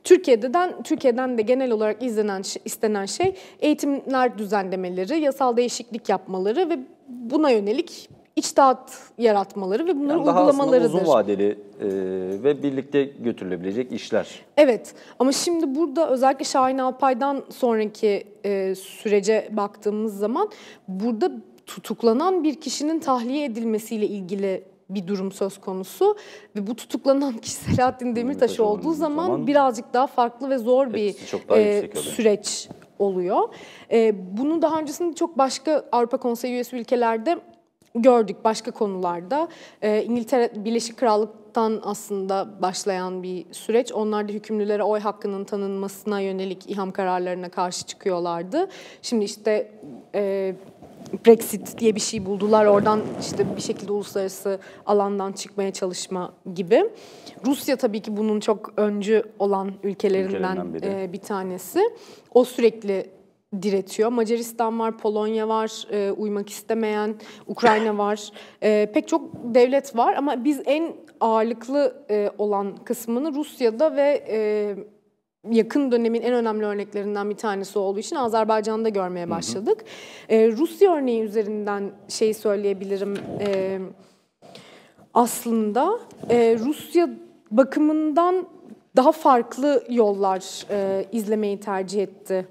Türkiye'den Türkiye'den de genel olarak izlenen istenen şey eğitimler düzenlemeleri, yasal değişiklik yapmaları ve buna yönelik içtihat yaratmaları ve bunları Yani daha uygulamalarıdır. uzun vadeli e, ve birlikte götürülebilecek işler. Evet ama şimdi burada özellikle Şahin Alpay'dan sonraki e, sürece baktığımız zaman burada tutuklanan bir kişinin tahliye edilmesiyle ilgili bir durum söz konusu ve bu tutuklanan kişi (laughs) Selahattin Demirtaş olduğu zaman, zaman birazcık daha farklı ve zor bir daha e, süreç oluyor. E, bunu daha öncesinde çok başka Avrupa Konseyi üyesi ülkelerde gördük başka konularda. Ee, İngiltere Birleşik Krallık'tan aslında başlayan bir süreç. Onlar da hükümlülere oy hakkının tanınmasına yönelik iham kararlarına karşı çıkıyorlardı. Şimdi işte e, Brexit diye bir şey buldular. Oradan işte bir şekilde uluslararası alandan çıkmaya çalışma gibi. Rusya tabii ki bunun çok öncü olan ülkelerinden Ülkelerinden biri. e, bir tanesi. O sürekli diretiyor. Macaristan var, Polonya var, e, uymak istemeyen, Ukrayna (laughs) var. E, pek çok devlet var ama biz en ağırlıklı e, olan kısmını Rusya'da ve e, yakın dönemin en önemli örneklerinden bir tanesi olduğu için Azerbaycan'da görmeye başladık. E, Rusya örneği üzerinden şey söyleyebilirim. E, aslında e, Rusya bakımından daha farklı yollar e, izlemeyi tercih etti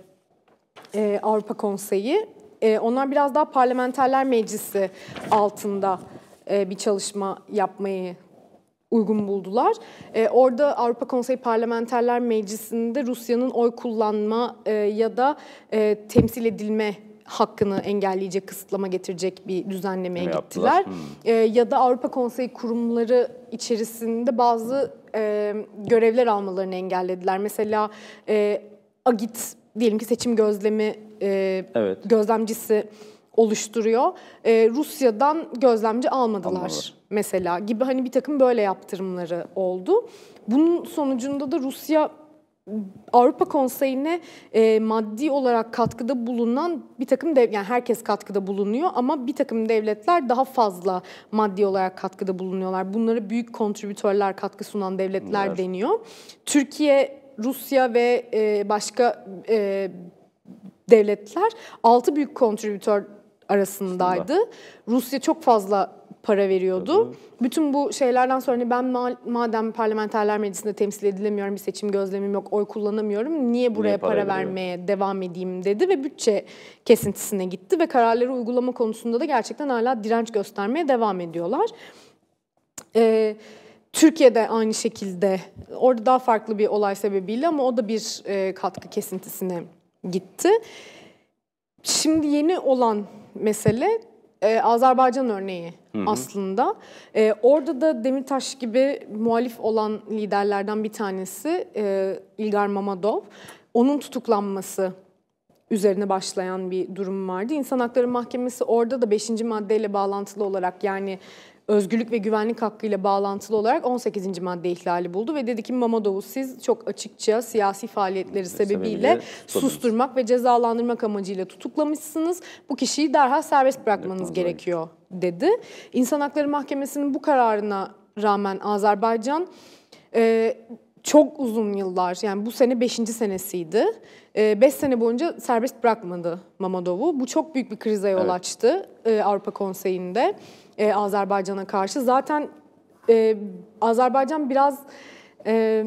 e, Avrupa Konseyi. E, onlar biraz daha parlamenterler meclisi altında e, bir çalışma yapmayı uygun buldular. E, orada Avrupa Konseyi Parlamenterler Meclisi'nde Rusya'nın oy kullanma e, ya da e, temsil edilme hakkını engelleyecek, kısıtlama getirecek bir düzenlemeye Ne gittiler. yaptılar? Hmm. E, ya da Avrupa Konseyi kurumları içerisinde bazı e, görevler almalarını engellediler. Mesela e, AGİT diyelim ki seçim gözlemi e, Evet. gözlemcisi oluşturuyor. E, Rusya'dan gözlemci almadılar, Almadılar. mesela gibi hani bir takım böyle yaptırımları oldu. Bunun sonucunda da Rusya Avrupa Konseyi'ne e, maddi olarak katkıda bulunan bir takım dev, yani herkes katkıda bulunuyor ama bir takım devletler daha fazla maddi olarak katkıda bulunuyorlar. Bunlara büyük kontribütörler katkı sunan devletler Evet. deniyor. Türkiye, Rusya ve e, başka e, devletler altı büyük kontribütör arasındaydı. Rusya çok fazla para veriyordu. Bütün bu şeylerden sonra hani ben ma- madem parlamenterler meclisinde temsil edilemiyorum, bir seçim gözlemim yok, oy kullanamıyorum. Niye buraya para para, veriyor? vermeye devam edeyim dedi ve bütçe kesintisine gitti ve kararları uygulama konusunda da gerçekten hala direnç göstermeye devam ediyorlar. Ee, Türkiye'de aynı şekilde orada daha farklı bir olay sebebiyle ama o da bir e, katkı kesintisine gitti. Şimdi yeni olan mesele e, Azerbaycan örneği aslında. E, orada da Demirtaş gibi muhalif olan liderlerden bir tanesi e, İlgar Mamadov. Onun tutuklanması üzerine başlayan bir durum vardı. İnsan Hakları Mahkemesi orada da 5. maddeyle bağlantılı olarak yani özgürlük ve güvenlik hakkıyla bağlantılı olarak 18. madde ihlali buldu ve dedi ki Mamadov'u siz çok açıkça siyasi faaliyetleri sebebiyle susturmak ve cezalandırmak amacıyla tutuklamışsınız. Bu kişiyi derhal serbest bırakmanız gerekiyor dedi. İnsan Hakları Mahkemesi'nin bu kararına rağmen Azerbaycan e, çok uzun yıllar yani bu sene 5. senesiydi. 5 sene boyunca serbest bırakmadı Mamadov'u. Bu çok büyük bir krize yol Evet. açtı e, Avrupa Konseyi'nde e, Azerbaycan'a karşı. Zaten e, Azerbaycan biraz e,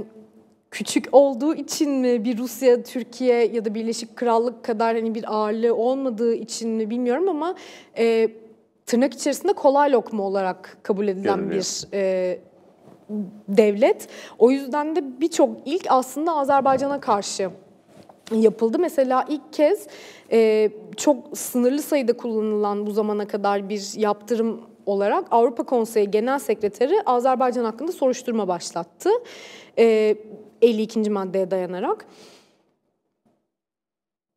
küçük olduğu için mi bir Rusya, Türkiye ya da Birleşik Krallık kadar hani bir ağırlığı olmadığı için mi bilmiyorum ama e, tırnak içerisinde kolay lokma olarak kabul edilen Görülüyor. bir e, devlet. O yüzden de birçok ilk aslında Azerbaycan'a karşı yapıldı. Mesela ilk kez e, çok sınırlı sayıda kullanılan bu zamana kadar bir yaptırım olarak Avrupa Konseyi Genel Sekreteri Azerbaycan hakkında soruşturma başlattı. E, 52. maddeye dayanarak.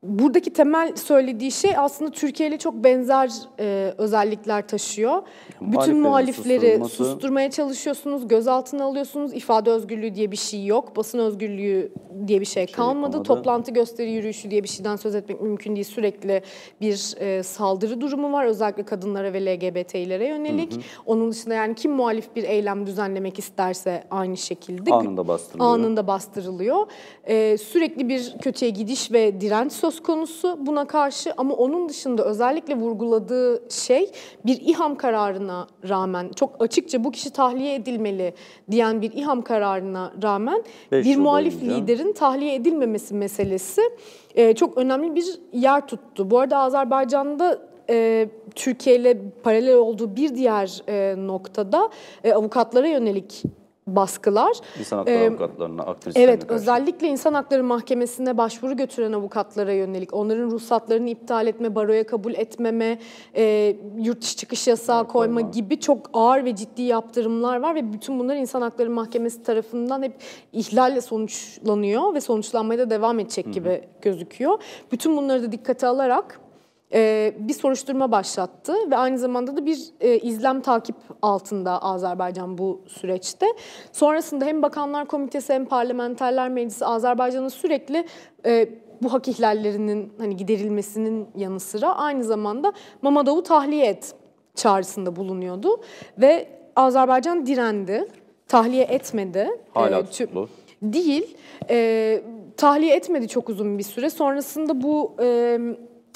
Buradaki temel söylediği şey aslında Türkiye ile çok benzer e, özellikler taşıyor. Bütün muhalifleri susturmaya çalışıyorsunuz, gözaltına alıyorsunuz. İfade özgürlüğü diye bir şey yok, basın özgürlüğü diye bir şey kalmadı. kalmadı. Toplantı gösteri yürüyüşü diye bir şeyden söz etmek mümkün değil. Sürekli bir e, saldırı durumu var özellikle kadınlara ve LGBT'lere yönelik. Onun dışında yani kim muhalif bir eylem düzenlemek isterse aynı şekilde Anında bastırılıyor. anında bastırılıyor. Ee, sürekli bir kötüye gidiş ve direnç söz konusu buna karşı ama onun dışında özellikle vurguladığı şey bir İHAM kararına rağmen çok açıkça bu kişi tahliye edilmeli diyen bir İHAM kararına rağmen Beş bir muhalif boyunca. liderin tahliye edilmemesi meselesi e, çok önemli bir yer tuttu. Bu arada Azerbaycan'da e, Türkiye ile paralel olduğu bir diğer e, noktada e, avukatlara yönelik baskılar. İnsan hakları Ee, avukatlarına, aktivistlerine Evet, karşı. özellikle İnsan Hakları Mahkemesi'ne başvuru götüren avukatlara yönelik, onların ruhsatlarını iptal etme, baroya kabul etmeme, e, yurt dışı çıkış yasağı koyma, koyma. gibi çok ağır ve ciddi yaptırımlar var ve bütün bunlar İnsan Hakları Mahkemesi tarafından hep ihlalle sonuçlanıyor ve sonuçlanmaya da devam edecek gibi gözüküyor. Bütün bunları da dikkate alarak e, bir soruşturma başlattı ve aynı zamanda da bir e, izlem takip altında Azerbaycan bu süreçte. Sonrasında hem Bakanlar Komitesi hem Parlamenterler Meclisi Azerbaycan'a sürekli e, bu hak ihlallerinin hani giderilmesinin yanı sıra aynı zamanda Mamadov'u tahliye et çağrısında bulunuyordu ve Azerbaycan direndi, tahliye etmedi. Hala E, tutuklu. Değil. E, tahliye etmedi çok uzun bir süre. Sonrasında bu e,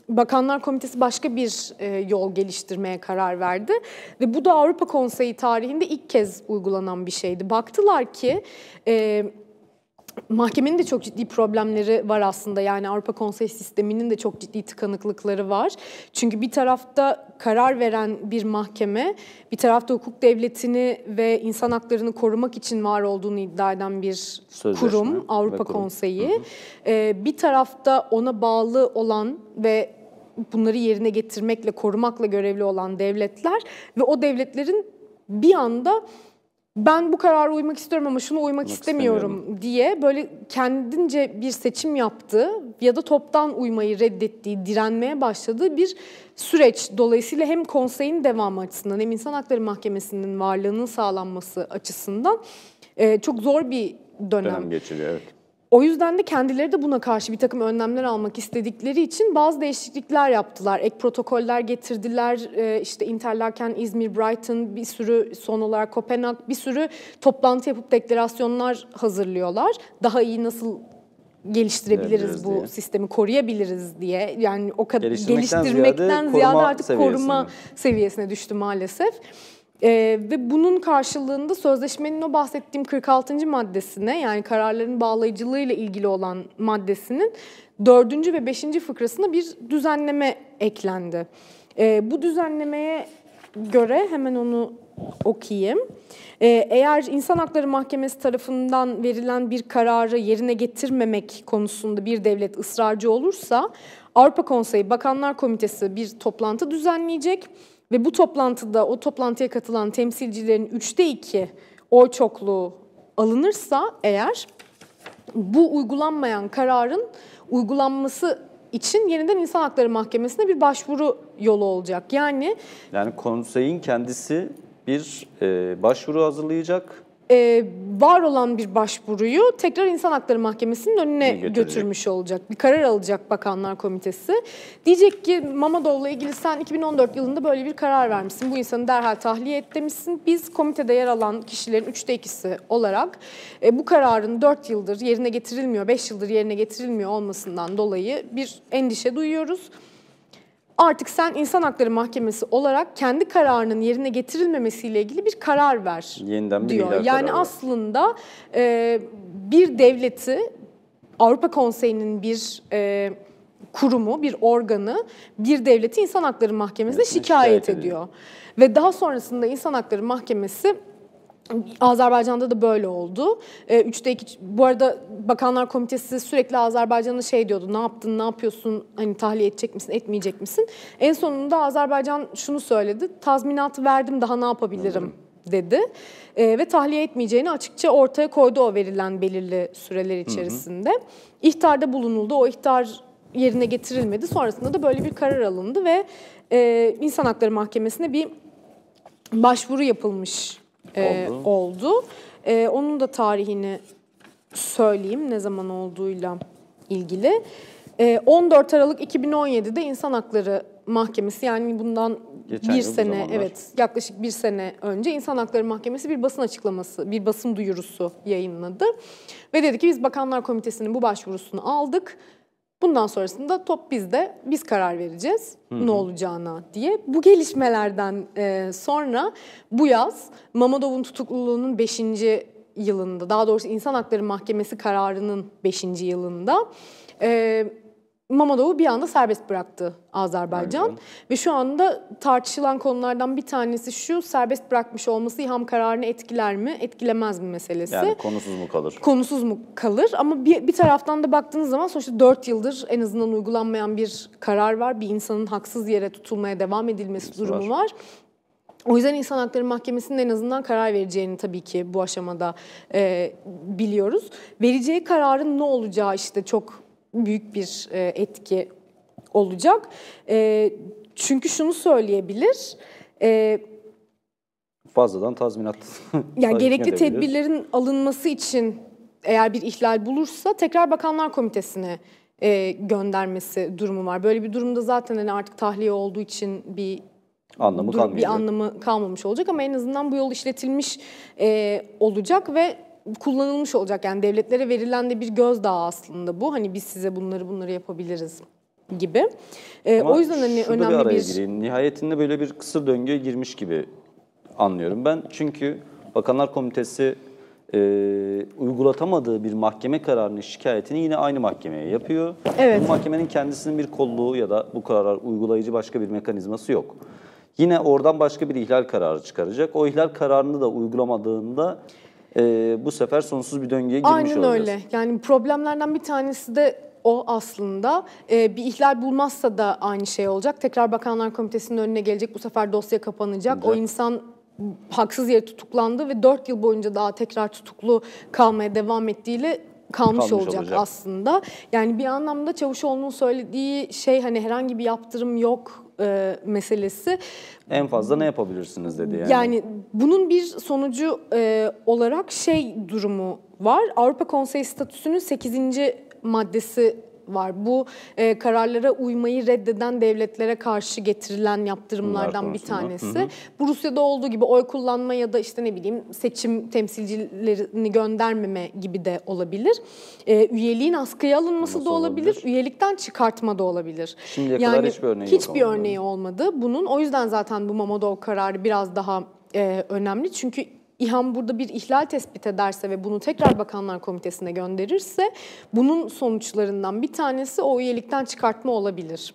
Bakanlar Komitesi başka bir e, yol geliştirmeye karar verdi. Ve bu da Avrupa Konseyi tarihinde ilk kez uygulanan bir şeydi. Baktılar ki e, Mahkemenin de çok ciddi problemleri var aslında. Yani Avrupa Konsey sisteminin de çok ciddi tıkanıklıkları var. Çünkü bir tarafta karar veren bir mahkeme, bir tarafta hukuk devletini ve insan haklarını korumak için var olduğunu iddia eden bir Sözleşme kurum, Avrupa kurum. Konseyi. Ee, bir tarafta ona bağlı olan ve bunları yerine getirmekle, korumakla görevli olan devletler ve o devletlerin bir anda ben bu karara uymak istiyorum ama şuna uymak istemiyorum, diye böyle kendince bir seçim yaptığı ya da toptan uymayı reddettiği, direnmeye başladığı bir süreç. Dolayısıyla hem konseyin devamı açısından hem İnsan Hakları Mahkemesi'nin varlığının sağlanması açısından e, çok zor bir dönem. Dönem geçiriyor evet. O yüzden de kendileri de buna karşı bir takım önlemler almak istedikleri için bazı değişiklikler yaptılar. Ek protokoller getirdiler. Ee, işte Interlaken, İzmir, Brighton bir sürü son olarak Kopenhag bir sürü toplantı yapıp deklarasyonlar hazırlıyorlar. Daha iyi nasıl geliştirebiliriz bu diye. sistemi koruyabiliriz diye. Yani o kadar Geliştirmekten geliştirmekten ziyade ziyade, koruma artık seviyesine. koruma seviyesine düştü maalesef. Ee, ve bunun karşılığında sözleşmenin o bahsettiğim 46. maddesine yani kararların bağlayıcılığıyla ilgili olan maddesinin 4. ve 5. fıkrasına bir düzenleme eklendi. Ee, bu düzenlemeye göre hemen onu okuyayım. Ee, eğer İnsan Hakları Mahkemesi tarafından verilen bir kararı yerine getirmemek konusunda bir devlet ısrarcı olursa Avrupa Konseyi Bakanlar Komitesi bir toplantı düzenleyecek ve bu toplantıda o toplantıya katılan temsilcilerin üçte iki oy çokluğu alınırsa eğer bu uygulanmayan kararın uygulanması için yeniden İnsan Hakları Mahkemesi'ne bir başvuru yolu olacak. Yani Yani konseyin kendisi bir e, başvuru hazırlayacak. E, var olan bir başvuruyu tekrar İnsan Hakları Mahkemesi'nin önüne götürmüş olacak. Bir karar alacak Bakanlar Komitesi. Diyecek ki Mamadov'la ilgili sen 2014 yılında böyle bir karar vermişsin. Bu insanı derhal tahliye et demişsin. Biz komitede yer alan kişilerin üçte ikisi olarak e, bu kararın 4 yıldır yerine getirilmiyor, 5 yıldır yerine getirilmiyor olmasından dolayı bir endişe duyuyoruz. Artık sen İnsan Hakları Mahkemesi olarak kendi kararının yerine getirilmemesiyle ilgili bir karar ver Yeniden bir diyor. ihlal Yani kararı. aslında e, bir devleti Avrupa Konseyi'nin bir e, kurumu, bir organı bir devleti İnsan Hakları Mahkemesi'ne şikayet, şikayet ediyor. Ve daha sonrasında İnsan Hakları Mahkemesi Azerbaycan'da da böyle oldu. Ee, Üçte iki, bu arada Bakanlar Komitesi sürekli Azerbaycan'a şey diyordu. Ne yaptın, ne yapıyorsun, hani tahliye edecek misin, etmeyecek misin? En sonunda Azerbaycan şunu söyledi. Tazminatı verdim, daha ne yapabilirim dedi. Ee, ve tahliye etmeyeceğini açıkça ortaya koydu o verilen belirli süreler içerisinde. İhtarda bulunuldu. O ihtar yerine getirilmedi. Sonrasında da böyle bir karar alındı ve e, İnsan Hakları Mahkemesi'ne bir başvuru yapılmış e, Oldu. oldu. E, onun da tarihini söyleyeyim ne zaman olduğuyla ilgili. E, 14 Aralık 2017'de İnsan Hakları Mahkemesi yani bundan Geçen bir sene zamanlar. evet yaklaşık bir sene önce İnsan Hakları Mahkemesi bir basın açıklaması, bir basın duyurusu yayınladı. Ve dedi ki biz Bakanlar Komitesi'nin bu başvurusunu aldık. Bundan sonrasında top bizde, biz karar vereceğiz ne olacağına diye. Bu gelişmelerden e, sonra bu yaz Mamadov'un tutukluluğunun 5. yılında, daha doğrusu İnsan Hakları Mahkemesi kararının 5. yılında e, Mamadov'u bir anda serbest bıraktı Azerbaycan. Aynen. Ve şu anda tartışılan konulardan bir tanesi şu, serbest bırakmış olması İHAM kararını etkiler mi, etkilemez mi meselesi Yani konusuz mu kalır? konusuz mu kalır? Ama bir, bir taraftan da baktığınız zaman sonuçta 4 yıldır en azından uygulanmayan bir karar var. Bir insanın haksız yere tutulmaya devam edilmesi durumu var. O yüzden İnsan Hakları Mahkemesi'nin en azından karar vereceğini tabii ki bu aşamada e, biliyoruz. Vereceği kararın ne olacağı işte çok büyük bir e, etki olacak. E, çünkü şunu söyleyebilir. E, Fazladan tazminat. (laughs) yani gerekli tedbirlerin alınması için eğer bir ihlal bulursa tekrar Bakanlar Komitesi'ne e, göndermesi durumu var. Böyle bir durumda zaten hani artık tahliye olduğu için bir Anlamı durum- bir anlamı kalmamış olacak ama en azından bu yol işletilmiş e, olacak ve kullanılmış olacak. Yani devletlere verilen de bir gözdağı aslında bu. Hani biz size bunları bunları yapabiliriz gibi. E, Ama o yüzden hani önemli bir araya bir gireyim. Nihayetinde böyle bir kısır döngüye girmiş gibi anlıyorum ben. Çünkü Bakanlar Komitesi e, uygulatamadığı bir mahkeme kararının şikayetini yine aynı mahkemeye yapıyor. Evet. Bu mahkemenin kendisinin bir kolluğu ya da bu karar uygulayıcı başka bir mekanizması yok. Yine oradan başka bir ihlal kararı çıkaracak. O ihlal kararını da uygulamadığında e, bu sefer sonsuz bir döngüye girmiş Aynen olacağız. öyle. Yani problemlerden bir tanesi de o aslında. Ee, bir ihlal bulmazsa da aynı şey olacak. Tekrar Bakanlar Komitesi'nin önüne gelecek. Bu sefer dosya kapanacak. O Evet. insan haksız yere tutuklandı ve 4 yıl boyunca daha tekrar tutuklu kalmaya devam ettiğiyle kalmış, Kalmış olacak, olacak. aslında. Yani bir anlamda Çavuşoğlu'nun söylediği şey hani herhangi bir yaptırım yok e, meselesi. En fazla ne yapabilirsiniz dedi yani. Yani bunun bir sonucu e, olarak şey durumu var. Avrupa Konseyi statüsünün 8. maddesi var. Bu e, kararlara uymayı reddeden devletlere karşı getirilen yaptırımlardan bir tanesi. Bu Rusya'da olduğu gibi oy kullanma ya da işte ne bileyim seçim temsilcilerini göndermeme gibi de olabilir. E, üyeliğin askıya alınması Nasıl da olabilir, olabilir? üyelikten çıkartma da olabilir. Şimdiye kadar hiçbir örneği yok hiçbir ama örneği olmadı bunun. O yüzden zaten bu Mammadov kararı biraz daha e, önemli. Çünkü İHAM burada bir ihlal tespit ederse ve bunu tekrar Bakanlar Komitesi'ne gönderirse bunun sonuçlarından bir tanesi o üyelikten çıkartma olabilir.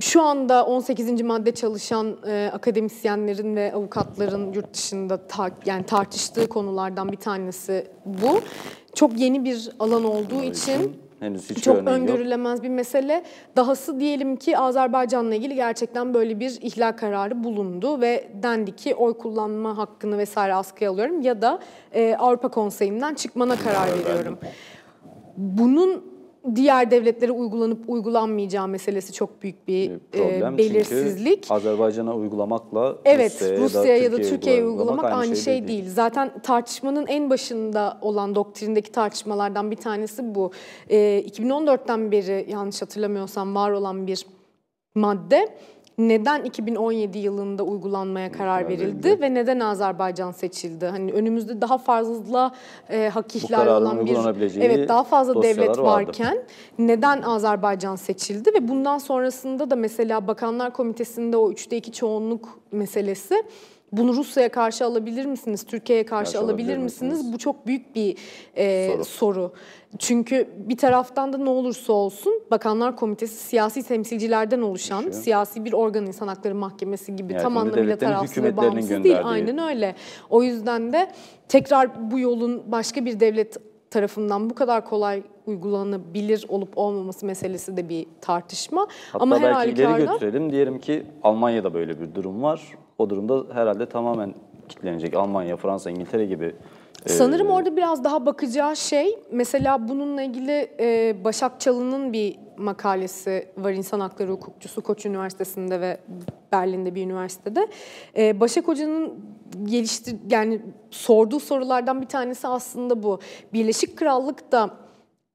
Şu anda 18. madde çalışan e, akademisyenlerin ve avukatların yurt dışında ta- yani tartıştığı konulardan bir tanesi bu. Çok yeni bir alan olduğu için henüz hiçbir çok örneği yok. öngörülemez bir mesele. Dahası diyelim ki Azerbaycan'la ilgili gerçekten böyle bir ihlal kararı bulundu ve dendi ki oy kullanma hakkını vesaire askıya alıyorum ya da e, Avrupa Konseyi'nden çıkmana karar veriyorum. Bunun diğer devletlere uygulanıp uygulanmayacağı meselesi çok büyük bir, Bir problem e, belirsizlik. çünkü Azerbaycan'a uygulamakla Evet, Rusya'ya, Rusya ya da Türkiye'ye Türkiye'ye uygulamak aynı şey, değil. değil. Zaten tartışmanın en başında olan doktrindeki tartışmalardan bir tanesi bu. Ee, 2014'ten beri yanlış hatırlamıyorsam var olan bir madde. Neden 2017 yılında uygulanmaya karar verildi ve neden Azerbaycan seçildi? Hani önümüzde daha fazla e, hak ihlali olan bir evet daha fazla devlet vardı. varken neden Azerbaycan seçildi ve bundan sonrasında da mesela Bakanlar Komitesi'nde o üçte iki çoğunluk meselesi bunu Rusya'ya karşı alabilir misiniz? Türkiye'ye karşı Karşı alabilir alabilir misiniz? misiniz? Bu çok büyük bir e, soru. Soru. Çünkü bir taraftan da ne olursa olsun Bakanlar Komitesi siyasi temsilcilerden oluşan, Oluşuyor. siyasi bir organ insan hakları mahkemesi gibi tam Nihayetinde anlamıyla tarafsız ve bağımsız değil. gönderdiği- Aynen öyle. O yüzden de tekrar bu yolun başka bir devlet tarafından bu kadar kolay uygulanabilir olup olmaması meselesi de bir tartışma. Hatta Ama belki ileri götürelim. Diyelim ki Almanya'da böyle bir durum var. O durumda herhalde tamamen kitlenecek. Almanya, Fransa, İngiltere gibi. e, Sanırım orada biraz daha bakacağı şey mesela bununla ilgili e, Başak Çalı'nın bir makalesi var insan hakları hukukçusu Koç Üniversitesi'nde ve Berlin'de bir üniversitede. E, Başak Hoca'nın geliştir yani sorduğu sorulardan bir tanesi aslında bu. Birleşik Krallık da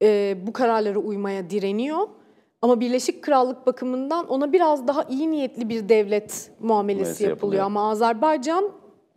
e, bu kararlara uymaya direniyor. Ama Birleşik Krallık bakımından ona biraz daha iyi niyetli bir devlet muamelesi yapılıyor. yapılıyor. Ama Azerbaycan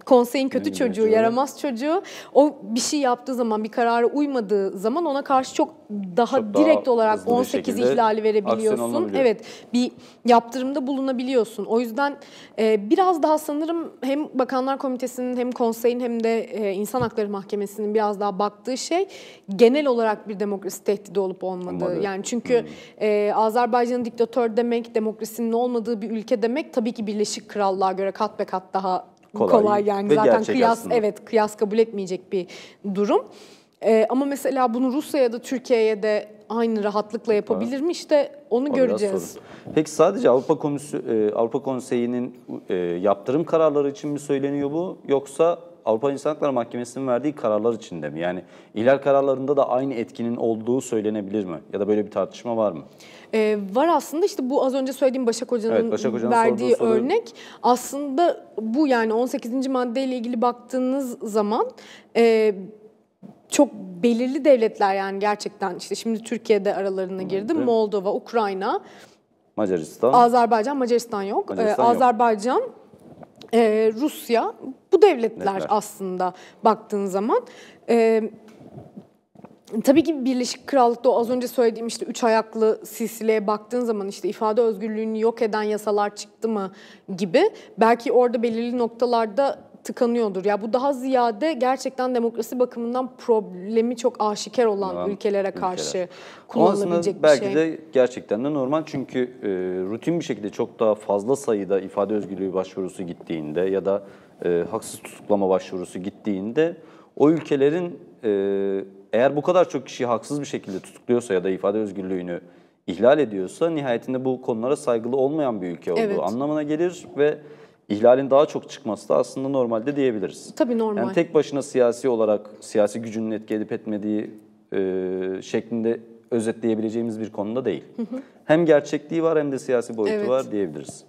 konseyin kötü İyi çocuğu, yaramaz çocuğu. O bir şey yaptığı zaman, bir karara uymadığı zaman ona karşı çok daha Çok daha direkt olarak hızlı bir 18 şekilde ihlali verebiliyorsun. Evet, bir yaptırımda bulunabiliyorsun. O yüzden e, biraz daha sanırım hem Bakanlar Komitesi'nin hem konseyin hem de e, İnsan Hakları Mahkemesi'nin biraz daha baktığı şey genel olarak bir demokrasi tehdidi olup olmadığı. Olmadığı. Yani çünkü e, Azerbaycan'ın diktatör demek, demokrasinin olmadığı bir ülke demek tabii ki Birleşik Krallığa göre kat be kat daha kolay, Kolay yani ve zaten kıyas aslında. evet kıyas kabul etmeyecek bir durum. Ee, ama mesela bunu Rusya'ya ya da Türkiye'ye de aynı rahatlıkla yapabilir mi? İşte onu O göreceğiz. Peki sadece Avrupa Komisyonu, e, Avrupa Konseyi'nin e, yaptırım kararları için mi söyleniyor bu yoksa Avrupa İnsan Hakları Mahkemesi'nin verdiği kararlar için de mi? Yani ihlal kararlarında da aynı etkinin olduğu söylenebilir mi? Ya da böyle bir tartışma var mı? Ee, var aslında işte bu az önce söylediğim Başak Hoca'nın Evet, Başak Hoca'nın verdiği örnek aslında bu yani 18. maddeyle ilgili baktığınız zaman e, çok belirli devletler yani gerçekten işte şimdi Türkiye'de aralarına girdi. Moldova, Ukrayna, Macaristan, Azerbaycan, Macaristan yok. Macaristan Ee, yok. E, Rusya bu devletler Devletler. aslında baktığın zaman. E, tabii ki Birleşik Krallık'ta o az önce söylediğim işte üç ayaklı silsileye baktığın zaman işte ifade özgürlüğünü yok eden yasalar çıktı mı gibi belki orada belirli noktalarda tıkanıyordur. Ya bu daha ziyade gerçekten demokrasi bakımından problemi çok aşikar olan Olan ülkelere ülkeler. karşı Ama kullanılabilecek bir belki şey. de gerçekten de normal çünkü e, rutin bir şekilde çok daha fazla sayıda ifade özgürlüğü başvurusu gittiğinde ya da e, haksız tutuklama başvurusu gittiğinde o ülkelerin e, eğer bu kadar çok kişiyi haksız bir şekilde tutukluyorsa ya da ifade özgürlüğünü ihlal ediyorsa nihayetinde bu konulara saygılı olmayan bir ülke olduğu Evet. anlamına gelir ve ihlalin daha çok çıkması da aslında normalde diyebiliriz. Tabii normal. Yani tek başına siyasi olarak siyasi gücünün etki edip etmediği e, şeklinde özetleyebileceğimiz bir konuda değil. Hem gerçekliği var hem de siyasi boyutu Evet. var diyebiliriz.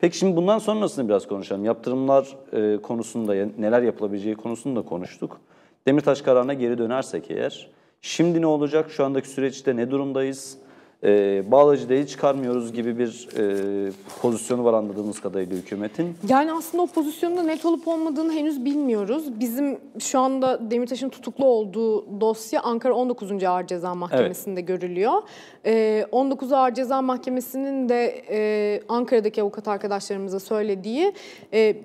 Peki şimdi bundan sonrasını biraz konuşalım. Yaptırımlar e, konusunda neler yapılabileceği konusunda konuştuk. Demirtaş kararına geri dönersek eğer, şimdi ne olacak? Şu andaki süreçte ne durumdayız? E, Bağlacı'da çıkarmıyoruz gibi bir e, pozisyonu var anladığımız kadarıyla hükümetin. Yani aslında o pozisyonda net olup olmadığını henüz bilmiyoruz. Bizim şu anda Demirtaş'ın tutuklu olduğu dosya Ankara 19. Ağır Ceza Mahkemesi'nde görülüyor. Ee, 19 Ağır Ceza Mahkemesi'nin de e, Ankara'daki avukat arkadaşlarımıza söylediği e,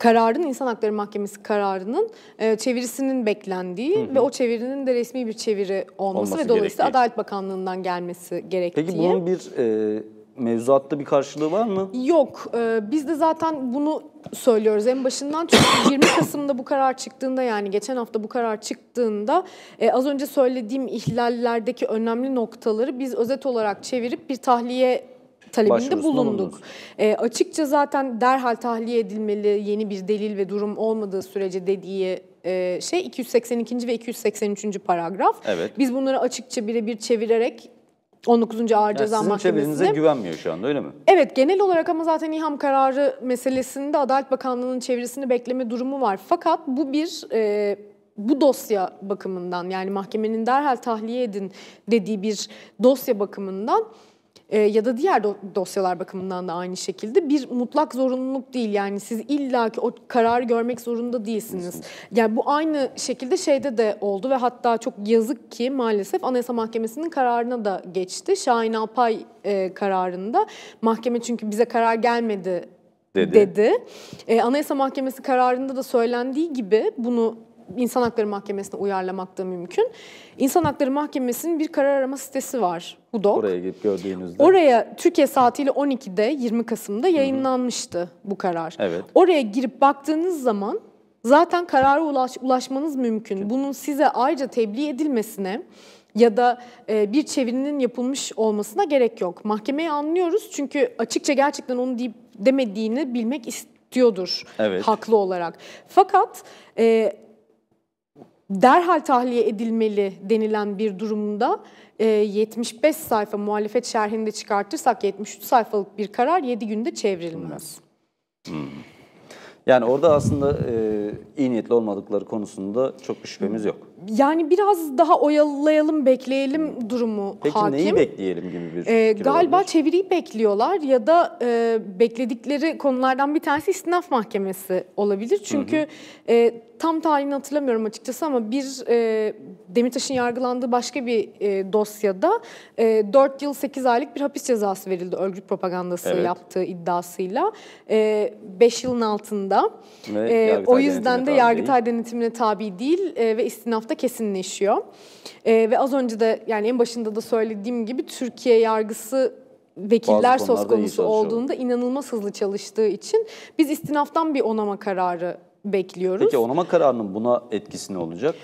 kararın İnsan Hakları Mahkemesi kararının e, çevirisinin beklendiği ve o çevirinin de resmi bir çeviri olması, Olması ve dolayısıyla gerektiği. Adalet Bakanlığı'ndan gelmesi gerektiği. Peki bunun bir e, mevzuatta bir karşılığı var mı? Yok. e, biz de zaten bunu söylüyoruz en başından. Çünkü (coughs) 20 Kasım'da bu karar çıktığında yani geçen hafta bu karar çıktığında e, az önce söylediğim ihlallerdeki önemli noktaları biz özet olarak çevirip bir tahliye talebinde bulunduk. E, açıkça zaten derhal tahliye edilmeli yeni bir delil ve durum olmadığı sürece dediği e, şey 282. ve 283. paragraf. Evet. Biz bunları açıkça birebir çevirerek 19. Ağır Yani Ceza sizin çevirinize Mahkemesi'ne güvenmiyor şu anda öyle mi? Evet genel olarak ama zaten İHAM kararı meselesinde Adalet Bakanlığı'nın çevirisini bekleme durumu var. Fakat bu bir e, bu dosya bakımından yani mahkemenin derhal tahliye edin dediği bir dosya bakımından ya da diğer do- dosyalar bakımından da aynı şekilde bir mutlak zorunluluk değil. Yani siz illaki o kararı görmek zorunda değilsiniz. Yani bu aynı şekilde şeyde de oldu ve hatta çok yazık ki maalesef Anayasa Mahkemesi'nin kararına da geçti. Şahin Alpay e, kararında mahkeme çünkü bize karar gelmedi Dedi. dedi. E, Anayasa Mahkemesi kararında da söylendiği gibi bunu İnsan Hakları Mahkemesi'ne uyarlamak da mümkün. İnsan Hakları Mahkemesi'nin bir karar arama sitesi var. HUDOK. Oraya gidip gördüğünüzde. Oraya Türkiye saatiyle 12'de 20 Kasım'da yayınlanmıştı bu karar. Evet. Oraya girip baktığınız zaman zaten karara ulaş, ulaşmanız mümkün. Bunun size ayrıca tebliğ edilmesine ya da e, bir çevirinin yapılmış olmasına gerek yok. Mahkemeyi anlıyoruz çünkü açıkça gerçekten onu deyip demediğini bilmek istiyordur Evet. haklı olarak. Fakat e, derhal tahliye edilmeli denilen bir durumda e, 75 sayfa muhalefet şerhinde çıkartırsak 73 sayfalık bir karar 7 günde çevrilmez. Yani orada aslında e, iyi niyetli olmadıkları konusunda çok bir şüphemiz yok. Yani biraz daha oyalayalım, bekleyelim durumu Peki hakim. neyi bekleyelim gibi bir fikir galiba olabilir? çeviriyi bekliyorlar ya da e, bekledikleri konulardan bir tanesi istinaf mahkemesi olabilir. Çünkü e, tam tarihini hatırlamıyorum açıkçası ama bir e, Demirtaş'ın yargılandığı başka bir e, dosyada e, 4 yıl 8 aylık bir hapis cezası verildi örgüt propagandası Evet. yaptığı iddiasıyla. 5 yılın altında. Ve E, o yüzden de Yargıtay denetimine tabi değil e, ve istinafta kesinleşiyor. E, ve az önce de yani en başında da söylediğim gibi Türkiye yargısı vekiller söz konusu olduğunda inanılmaz hızlı çalıştığı için biz istinaftan bir onama kararı bekliyoruz. Peki onama kararının buna etkisi ne olacak?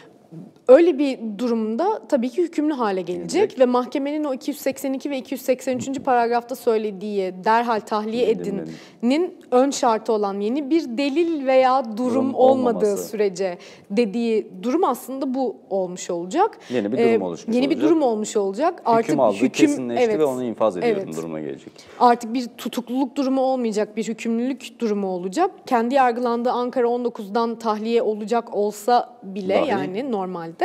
Öyle bir durumda tabii ki hükümlü hale gelecek Gelecek. ve mahkemenin o 282 ve 283. paragrafta söylediği derhal tahliye edinin ön şartı olan yeni bir delil veya durum, Durum olmadığı olmaması. sürece dediği durum aslında bu olmuş olacak. Yeni bir durum Ee, oluşmuş Yeni bir olacak. durum olmuş olacak. hüküm aldı, kesinleşti evet, ve onu infaz ediyorum evet. duruma gelecek. Artık bir tutukluluk durumu olmayacak, bir hükümlülük durumu olacak. Kendi yargılandığı Ankara 19'dan tahliye olacak olsa bile Dahi yani normalde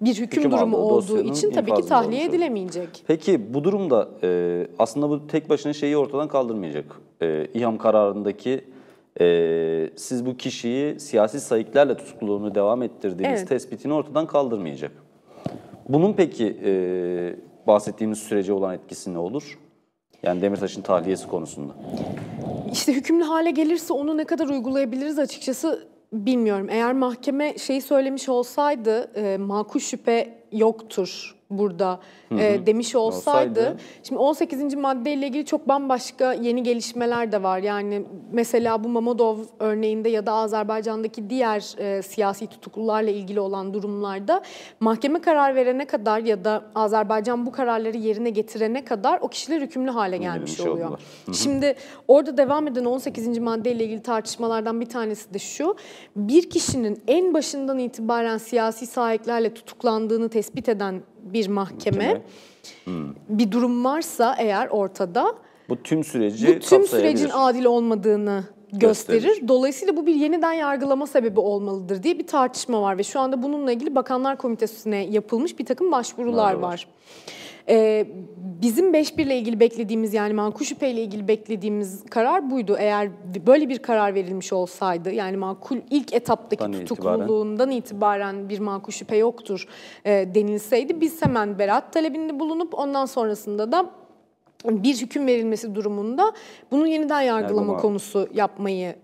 bir hüküm, hüküm durumu olduğu için tabii ki tahliye edilemeyecek. Peki bu durumda e, aslında bu tek başına şeyi ortadan kaldırmayacak. E, İHAM kararındaki e, siz bu kişiyi siyasi sayıklarla tutukluluğunu devam ettirdiğiniz Evet. tespitini ortadan kaldırmayacak. Bunun peki e, bahsettiğimiz sürece olan etkisi ne olur? Yani Demirtaş'ın tahliyesi konusunda. İşte hükümlü hale gelirse onu ne kadar uygulayabiliriz açıkçası bilmiyorum. Eğer mahkeme şeyi söylemiş olsaydı e, makul şüphe yoktur burada e, demiş olsaydı, Olsaydı. şimdi 18. maddeyle ilgili çok bambaşka yeni gelişmeler de var. Yani mesela bu Mamodov örneğinde ya da Azerbaycan'daki diğer e, siyasi tutuklularla ilgili olan durumlarda mahkeme karar verene kadar ya da Azerbaycan bu kararları yerine getirene kadar o kişiler hükümlü hale gelmiş Verilmiş oluyor. Şimdi orada devam eden 18. maddeyle ilgili tartışmalardan bir tanesi de şu. Bir kişinin en başından itibaren siyasi sahiplerle tutuklandığını tespit eden bir mahkeme, bir durum varsa eğer ortada Bu tüm süreci bu tüm sürecin adil olmadığını gösterir. Gösterir. Dolayısıyla bu bir yeniden yargılama sebebi olmalıdır diye bir tartışma var ve şu anda bununla ilgili Bakanlar Komitesi'ne yapılmış bir takım başvurular Var, var. Ee, bizim 5-1 ile ilgili beklediğimiz yani makul şüphe ile ilgili beklediğimiz karar buydu. Eğer böyle bir karar verilmiş olsaydı yani makul ilk etaptaki Tan tutukluluğundan itibaren bir makul şüphe yoktur e, denilseydi biz hemen beraat talebinde bulunup ondan sonrasında da bir hüküm verilmesi durumunda bunu yeniden yargılama Yargılama. konusu yapmayı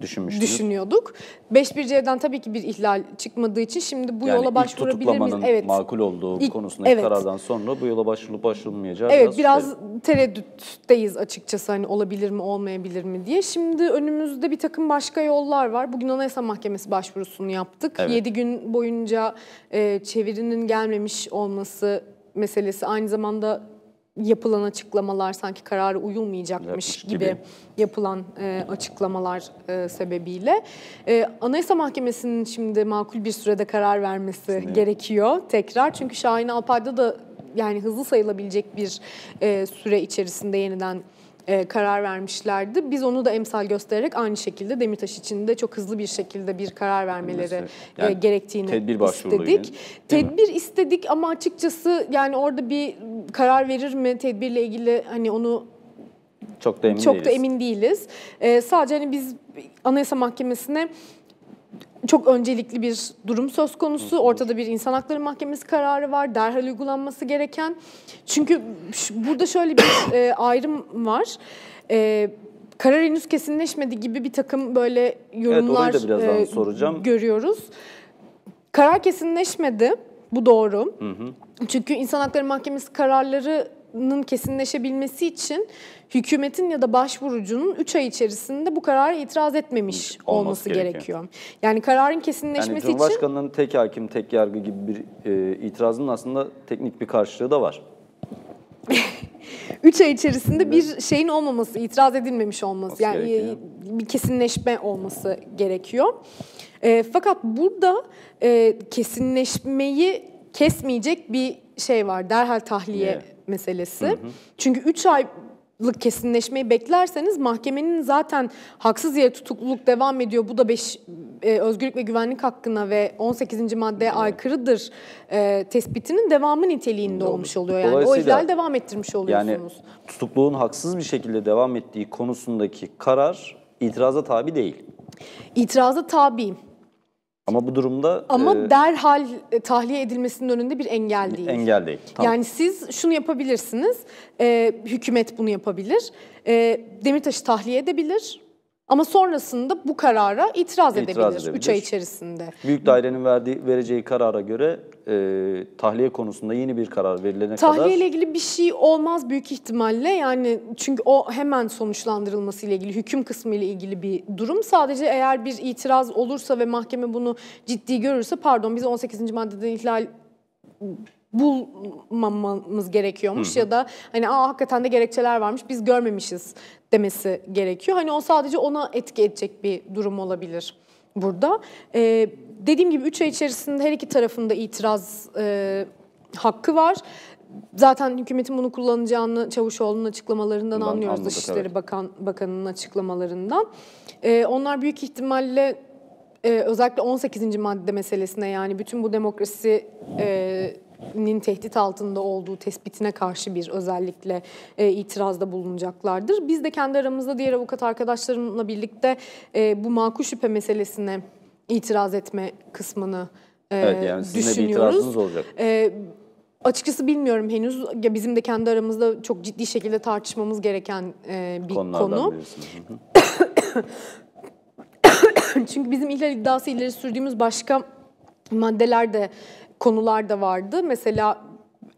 düşünmüştünüz. düşünüyorduk. 5.1c'den tabii ki bir ihlal çıkmadığı için şimdi bu yani yola başvurabilir miyiz? Evet. makul olduğu İlk- konusundaki evet. karardan sonra bu yola başvurulup başvurulmayacağı Evet biraz şüpheli. tereddütteyiz açıkçası hani olabilir mi olmayabilir mi diye. Şimdi önümüzde bir takım başka yollar var. Bugün Anayasa Mahkemesi başvurusunu yaptık. Evet. 7 gün boyunca e, çevirinin gelmemiş olması meselesi aynı zamanda yapılan açıklamalar sanki kararı uyulmayacakmış gibi, gibi. yapılan e, açıklamalar e, sebebiyle e, Anayasa Mahkemesi'nin şimdi makul bir sürede karar vermesi gerekiyor tekrar. Çünkü Şahin Alpay'da da yani hızlı sayılabilecek bir e, süre içerisinde yeniden karar vermişlerdi. Biz onu da emsal göstererek aynı şekilde Demirtaş için de çok hızlı bir şekilde bir karar vermeleri e, Yani gerektiğini tedbir istedik. mi? Tedbir istedik ama açıkçası yani orada bir karar verir mi tedbirle ilgili hani onu çok da emin çok değiliz. da emin değiliz. Ee, sadece hani biz Anayasa Mahkemesi'ne çok öncelikli bir durum söz konusu. Ortada bir insan hakları mahkemesi kararı var. Derhal uygulanması gereken. Çünkü burada şöyle bir (coughs) e, ayrım var. E, karar henüz kesinleşmedi gibi bir takım böyle yorumlar da birazdan e, soracağım. görüyoruz. Karar kesinleşmedi. Bu doğru. Çünkü İnsan Hakları Mahkemesi kararlarının kesinleşebilmesi için hükümetin ya da başvurucunun 3 ay içerisinde bu karara itiraz etmemiş Olması olması, gerekiyor. gerekiyor. Yani kararın Yani kesinleşmesi için Cumhurbaşkanı'nın tek hakim, tek yargı gibi bir e, itirazının aslında teknik bir karşılığı da var. (laughs) 3 ay içerisinde bir şeyin olmaması, itiraz edilmemiş olması, Olması yani gerekiyor. e, bir kesinleşme olması gerekiyor. E, fakat burada e, kesinleşmeyi kesmeyecek bir şey var. Derhal tahliye Evet. Meselesi. Çünkü 3 aylık kesinleşmeyi beklerseniz mahkemenin zaten haksız yere tutukluluk devam ediyor. Bu da 5 özgürlük ve güvenlik hakkına ve 18. maddeye aykırıdır e, tespitinin devamı niteliğinde olmuş oluyor. Yani o ihlal devam ettirmiş oluyorsunuz. Yani tutukluğun haksız bir şekilde devam ettiği konusundaki karar itiraza tabi değil. İtiraza tabi Ama bu durumda ama e, derhal e, tahliye edilmesinin önünde bir engel değil. engel değil. Tamam. Yani siz şunu yapabilirsiniz, e, hükümet bunu yapabilir, e, Demirtaş'ı tahliye edebilir ama sonrasında bu karara itiraz, İtiraz edebilir 3 edebilir. ay içerisinde. Büyük dairenin verdiği, vereceği karara göre e, tahliye konusunda yeni bir karar verilene Tahliye kadar ile ilgili bir şey olmaz büyük ihtimalle yani çünkü o hemen sonuçlandırılması ile ilgili hüküm kısmı ile ilgili bir durum. Sadece eğer bir itiraz olursa ve mahkeme bunu ciddi görürse pardon biz 18. maddeden ihlal bulmamamız gerekiyormuş ya da hani aa hakikaten de gerekçeler varmış biz görmemişiz demesi gerekiyor. Hani o sadece ona etki edecek bir durum olabilir burada. Ee, dediğim gibi 3 ay içerisinde her iki tarafında itiraz e, hakkı var. Zaten hükümetin bunu kullanacağını Çavuşoğlu'nun açıklamalarından Bundan anlıyoruz. anladık, Dışişleri evet. Bakan, Bakanı'nın açıklamalarından. Ee, onlar büyük ihtimalle e, özellikle 18. madde meselesine yani bütün bu demokrasinin tehdit altında olduğu tespitine karşı bir özellikle e, itirazda bulunacaklardır. Biz de kendi aramızda diğer avukat arkadaşlarımla birlikte e, bu makul şüphe meselesine itiraz etme kısmını e, evet yani sizin de bir itirazınız olacak. Ee, Açıkçası bilmiyorum henüz. Ya bizim de kendi aramızda çok ciddi şekilde tartışmamız gereken e, bir Konulardan konu. (coughs) Çünkü bizim ihlal iddiası ileri sürdüğümüz başka maddeler de konular da vardı. Mesela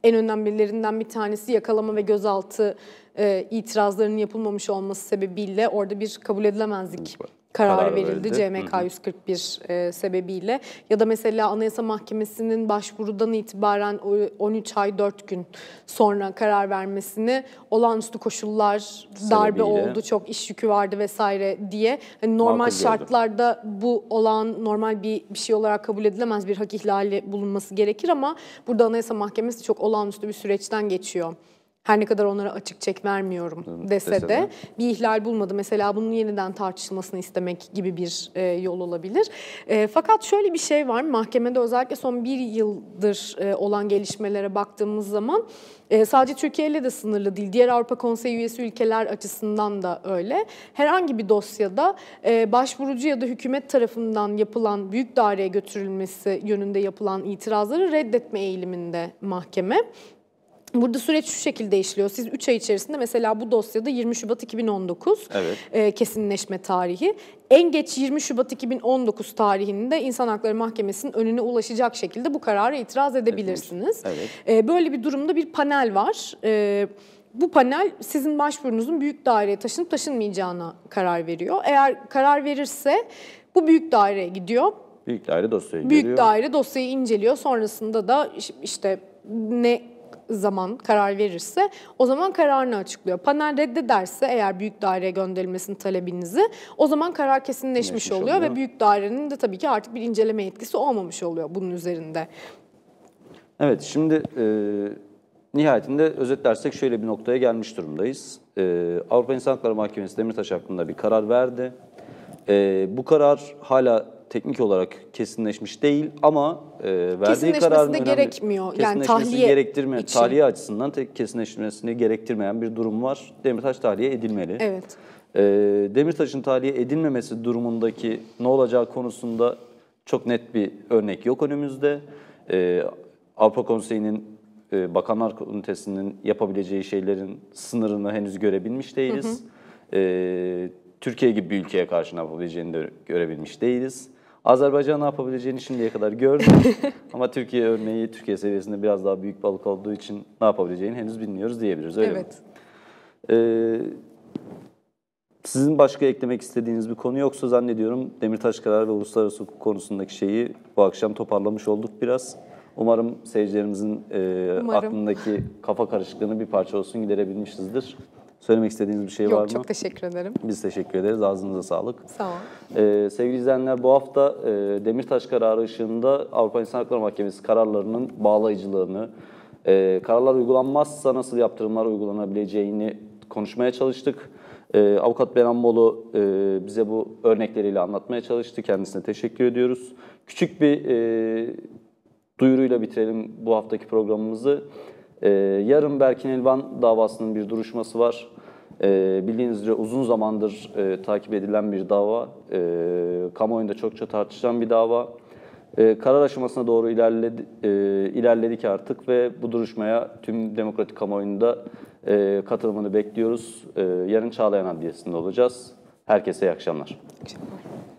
en önemlilerinden bir tanesi yakalama ve gözaltı e, itirazlarının yapılmamış olması sebebiyle orada bir kabul edilemezlik kararı Karar verildi verildi. CMK 141 e, sebebiyle. Ya da mesela Anayasa Mahkemesi'nin başvurudan itibaren o 13 ay 4 gün sonra karar vermesini olağanüstü koşullar, darbe Sebebiyle. oldu, çok iş yükü vardı vesaire diye hani normal şartlarda bu olan normal bir, bir şey olarak kabul edilemez bir hak ihlali bulunması gerekir ama burada Anayasa Mahkemesi çok olağanüstü bir süreçten geçiyor. Her ne kadar onlara açık çek vermiyorum dese, dese de de. bir ihlal bulmadı. Mesela bunun yeniden tartışılmasını istemek gibi bir e, yol olabilir. E, fakat şöyle bir şey var. Mahkemede özellikle son bir yıldır e, olan gelişmelere baktığımız zaman e, sadece Türkiye ile de sınırlı değil. Diğer Avrupa Konseyi üyesi ülkeler açısından da öyle. Herhangi bir dosyada e, başvurucu ya da hükümet tarafından yapılan büyük daireye götürülmesi yönünde yapılan itirazları reddetme eğiliminde mahkeme. Burada süreç şu şekilde işliyor. Siz 3 ay içerisinde mesela bu dosyada 20 Şubat 2019 Evet. e, kesinleşme tarihi. En geç 20 Şubat 2019 tarihinde İnsan Hakları Mahkemesi'nin önüne ulaşacak şekilde bu karara itiraz edebilirsiniz. Evet. E, böyle bir durumda bir panel var. E, bu panel sizin başvurunuzun büyük daireye taşınıp taşınmayacağına karar veriyor. Eğer karar verirse bu büyük daireye gidiyor. Büyük daire dosyayı Büyük görüyor. daire dosyayı inceliyor. Sonrasında da iş- işte ne zaman karar verirse o zaman kararını açıklıyor. Panel reddederse eğer büyük daireye gönderilmesini talebinizi o zaman karar kesinleşmiş Kesinleşmiş oluyor, oluyor. ve büyük dairenin de tabii ki artık bir inceleme yetkisi olmamış oluyor bunun üzerinde. Evet, şimdi e, nihayetinde özetlersek şöyle bir noktaya gelmiş durumdayız. E, Avrupa İnsan Hakları Mahkemesi Demirtaş hakkında bir karar verdi. E, bu karar hala teknik olarak kesinleşmiş değil ama e, verdiği kararın önemli- gerekmiyor. Yani tahliye gerektirmeyen, için. tahliye açısından tek kesinleşmesini gerektirmeyen bir durum var. Demirtaş tahliye edilmeli. Evet. E, Demirtaş'ın tahliye edilmemesi durumundaki ne olacağı konusunda çok net bir örnek yok önümüzde. E, Avrupa Konseyi'nin, e, Bakanlar Komitesi'nin yapabileceği şeylerin sınırını henüz görebilmiş değiliz. E, Türkiye gibi bir ülkeye karşı ne yapabileceğini de görebilmiş değiliz. Azerbaycan ne yapabileceğini şimdiye kadar gördük. (laughs) Ama Türkiye örneği Türkiye seviyesinde biraz daha büyük balık olduğu için ne yapabileceğini henüz bilmiyoruz diyebiliriz. Öyle mi? evet. Ee, sizin başka eklemek istediğiniz bir konu yoksa zannediyorum Demirtaş kararı ve uluslararası hukuk konusundaki şeyi bu akşam toparlamış olduk biraz. Umarım seyircilerimizin e, Umarım. aklındaki kafa karışıklığını bir parça olsun giderebilmişizdir. Söylemek istediğiniz bir şey var Yok mı? çok teşekkür ederim. Biz teşekkür ederiz. Ağzınıza sağlık. Sağ ol. Ee, sevgili izleyenler bu hafta e, Demirtaş kararı ışığında Avrupa İnsan Hakları Mahkemesi kararlarının bağlayıcılığını, e, kararlar uygulanmazsa nasıl yaptırımlar uygulanabileceğini konuşmaya çalıştık. E, Avukat Benan Bolu e, bize bu örnekleriyle anlatmaya çalıştı. Kendisine teşekkür ediyoruz. Küçük bir e, duyuruyla bitirelim bu haftaki programımızı. Ee, yarın Berkin Elvan davasının bir duruşması var. Ee, bildiğiniz üzere uzun zamandır e, takip edilen bir dava. Ee, kamuoyunda çokça tartışılan bir dava. Ee, karar aşamasına doğru ilerledi, e, ilerledik artık ve bu duruşmaya tüm demokratik kamuoyunda e, katılımını bekliyoruz. Ee, yarın Çağlayan Adliyesi'nde olacağız. Herkese iyi akşamlar. Akşamlar.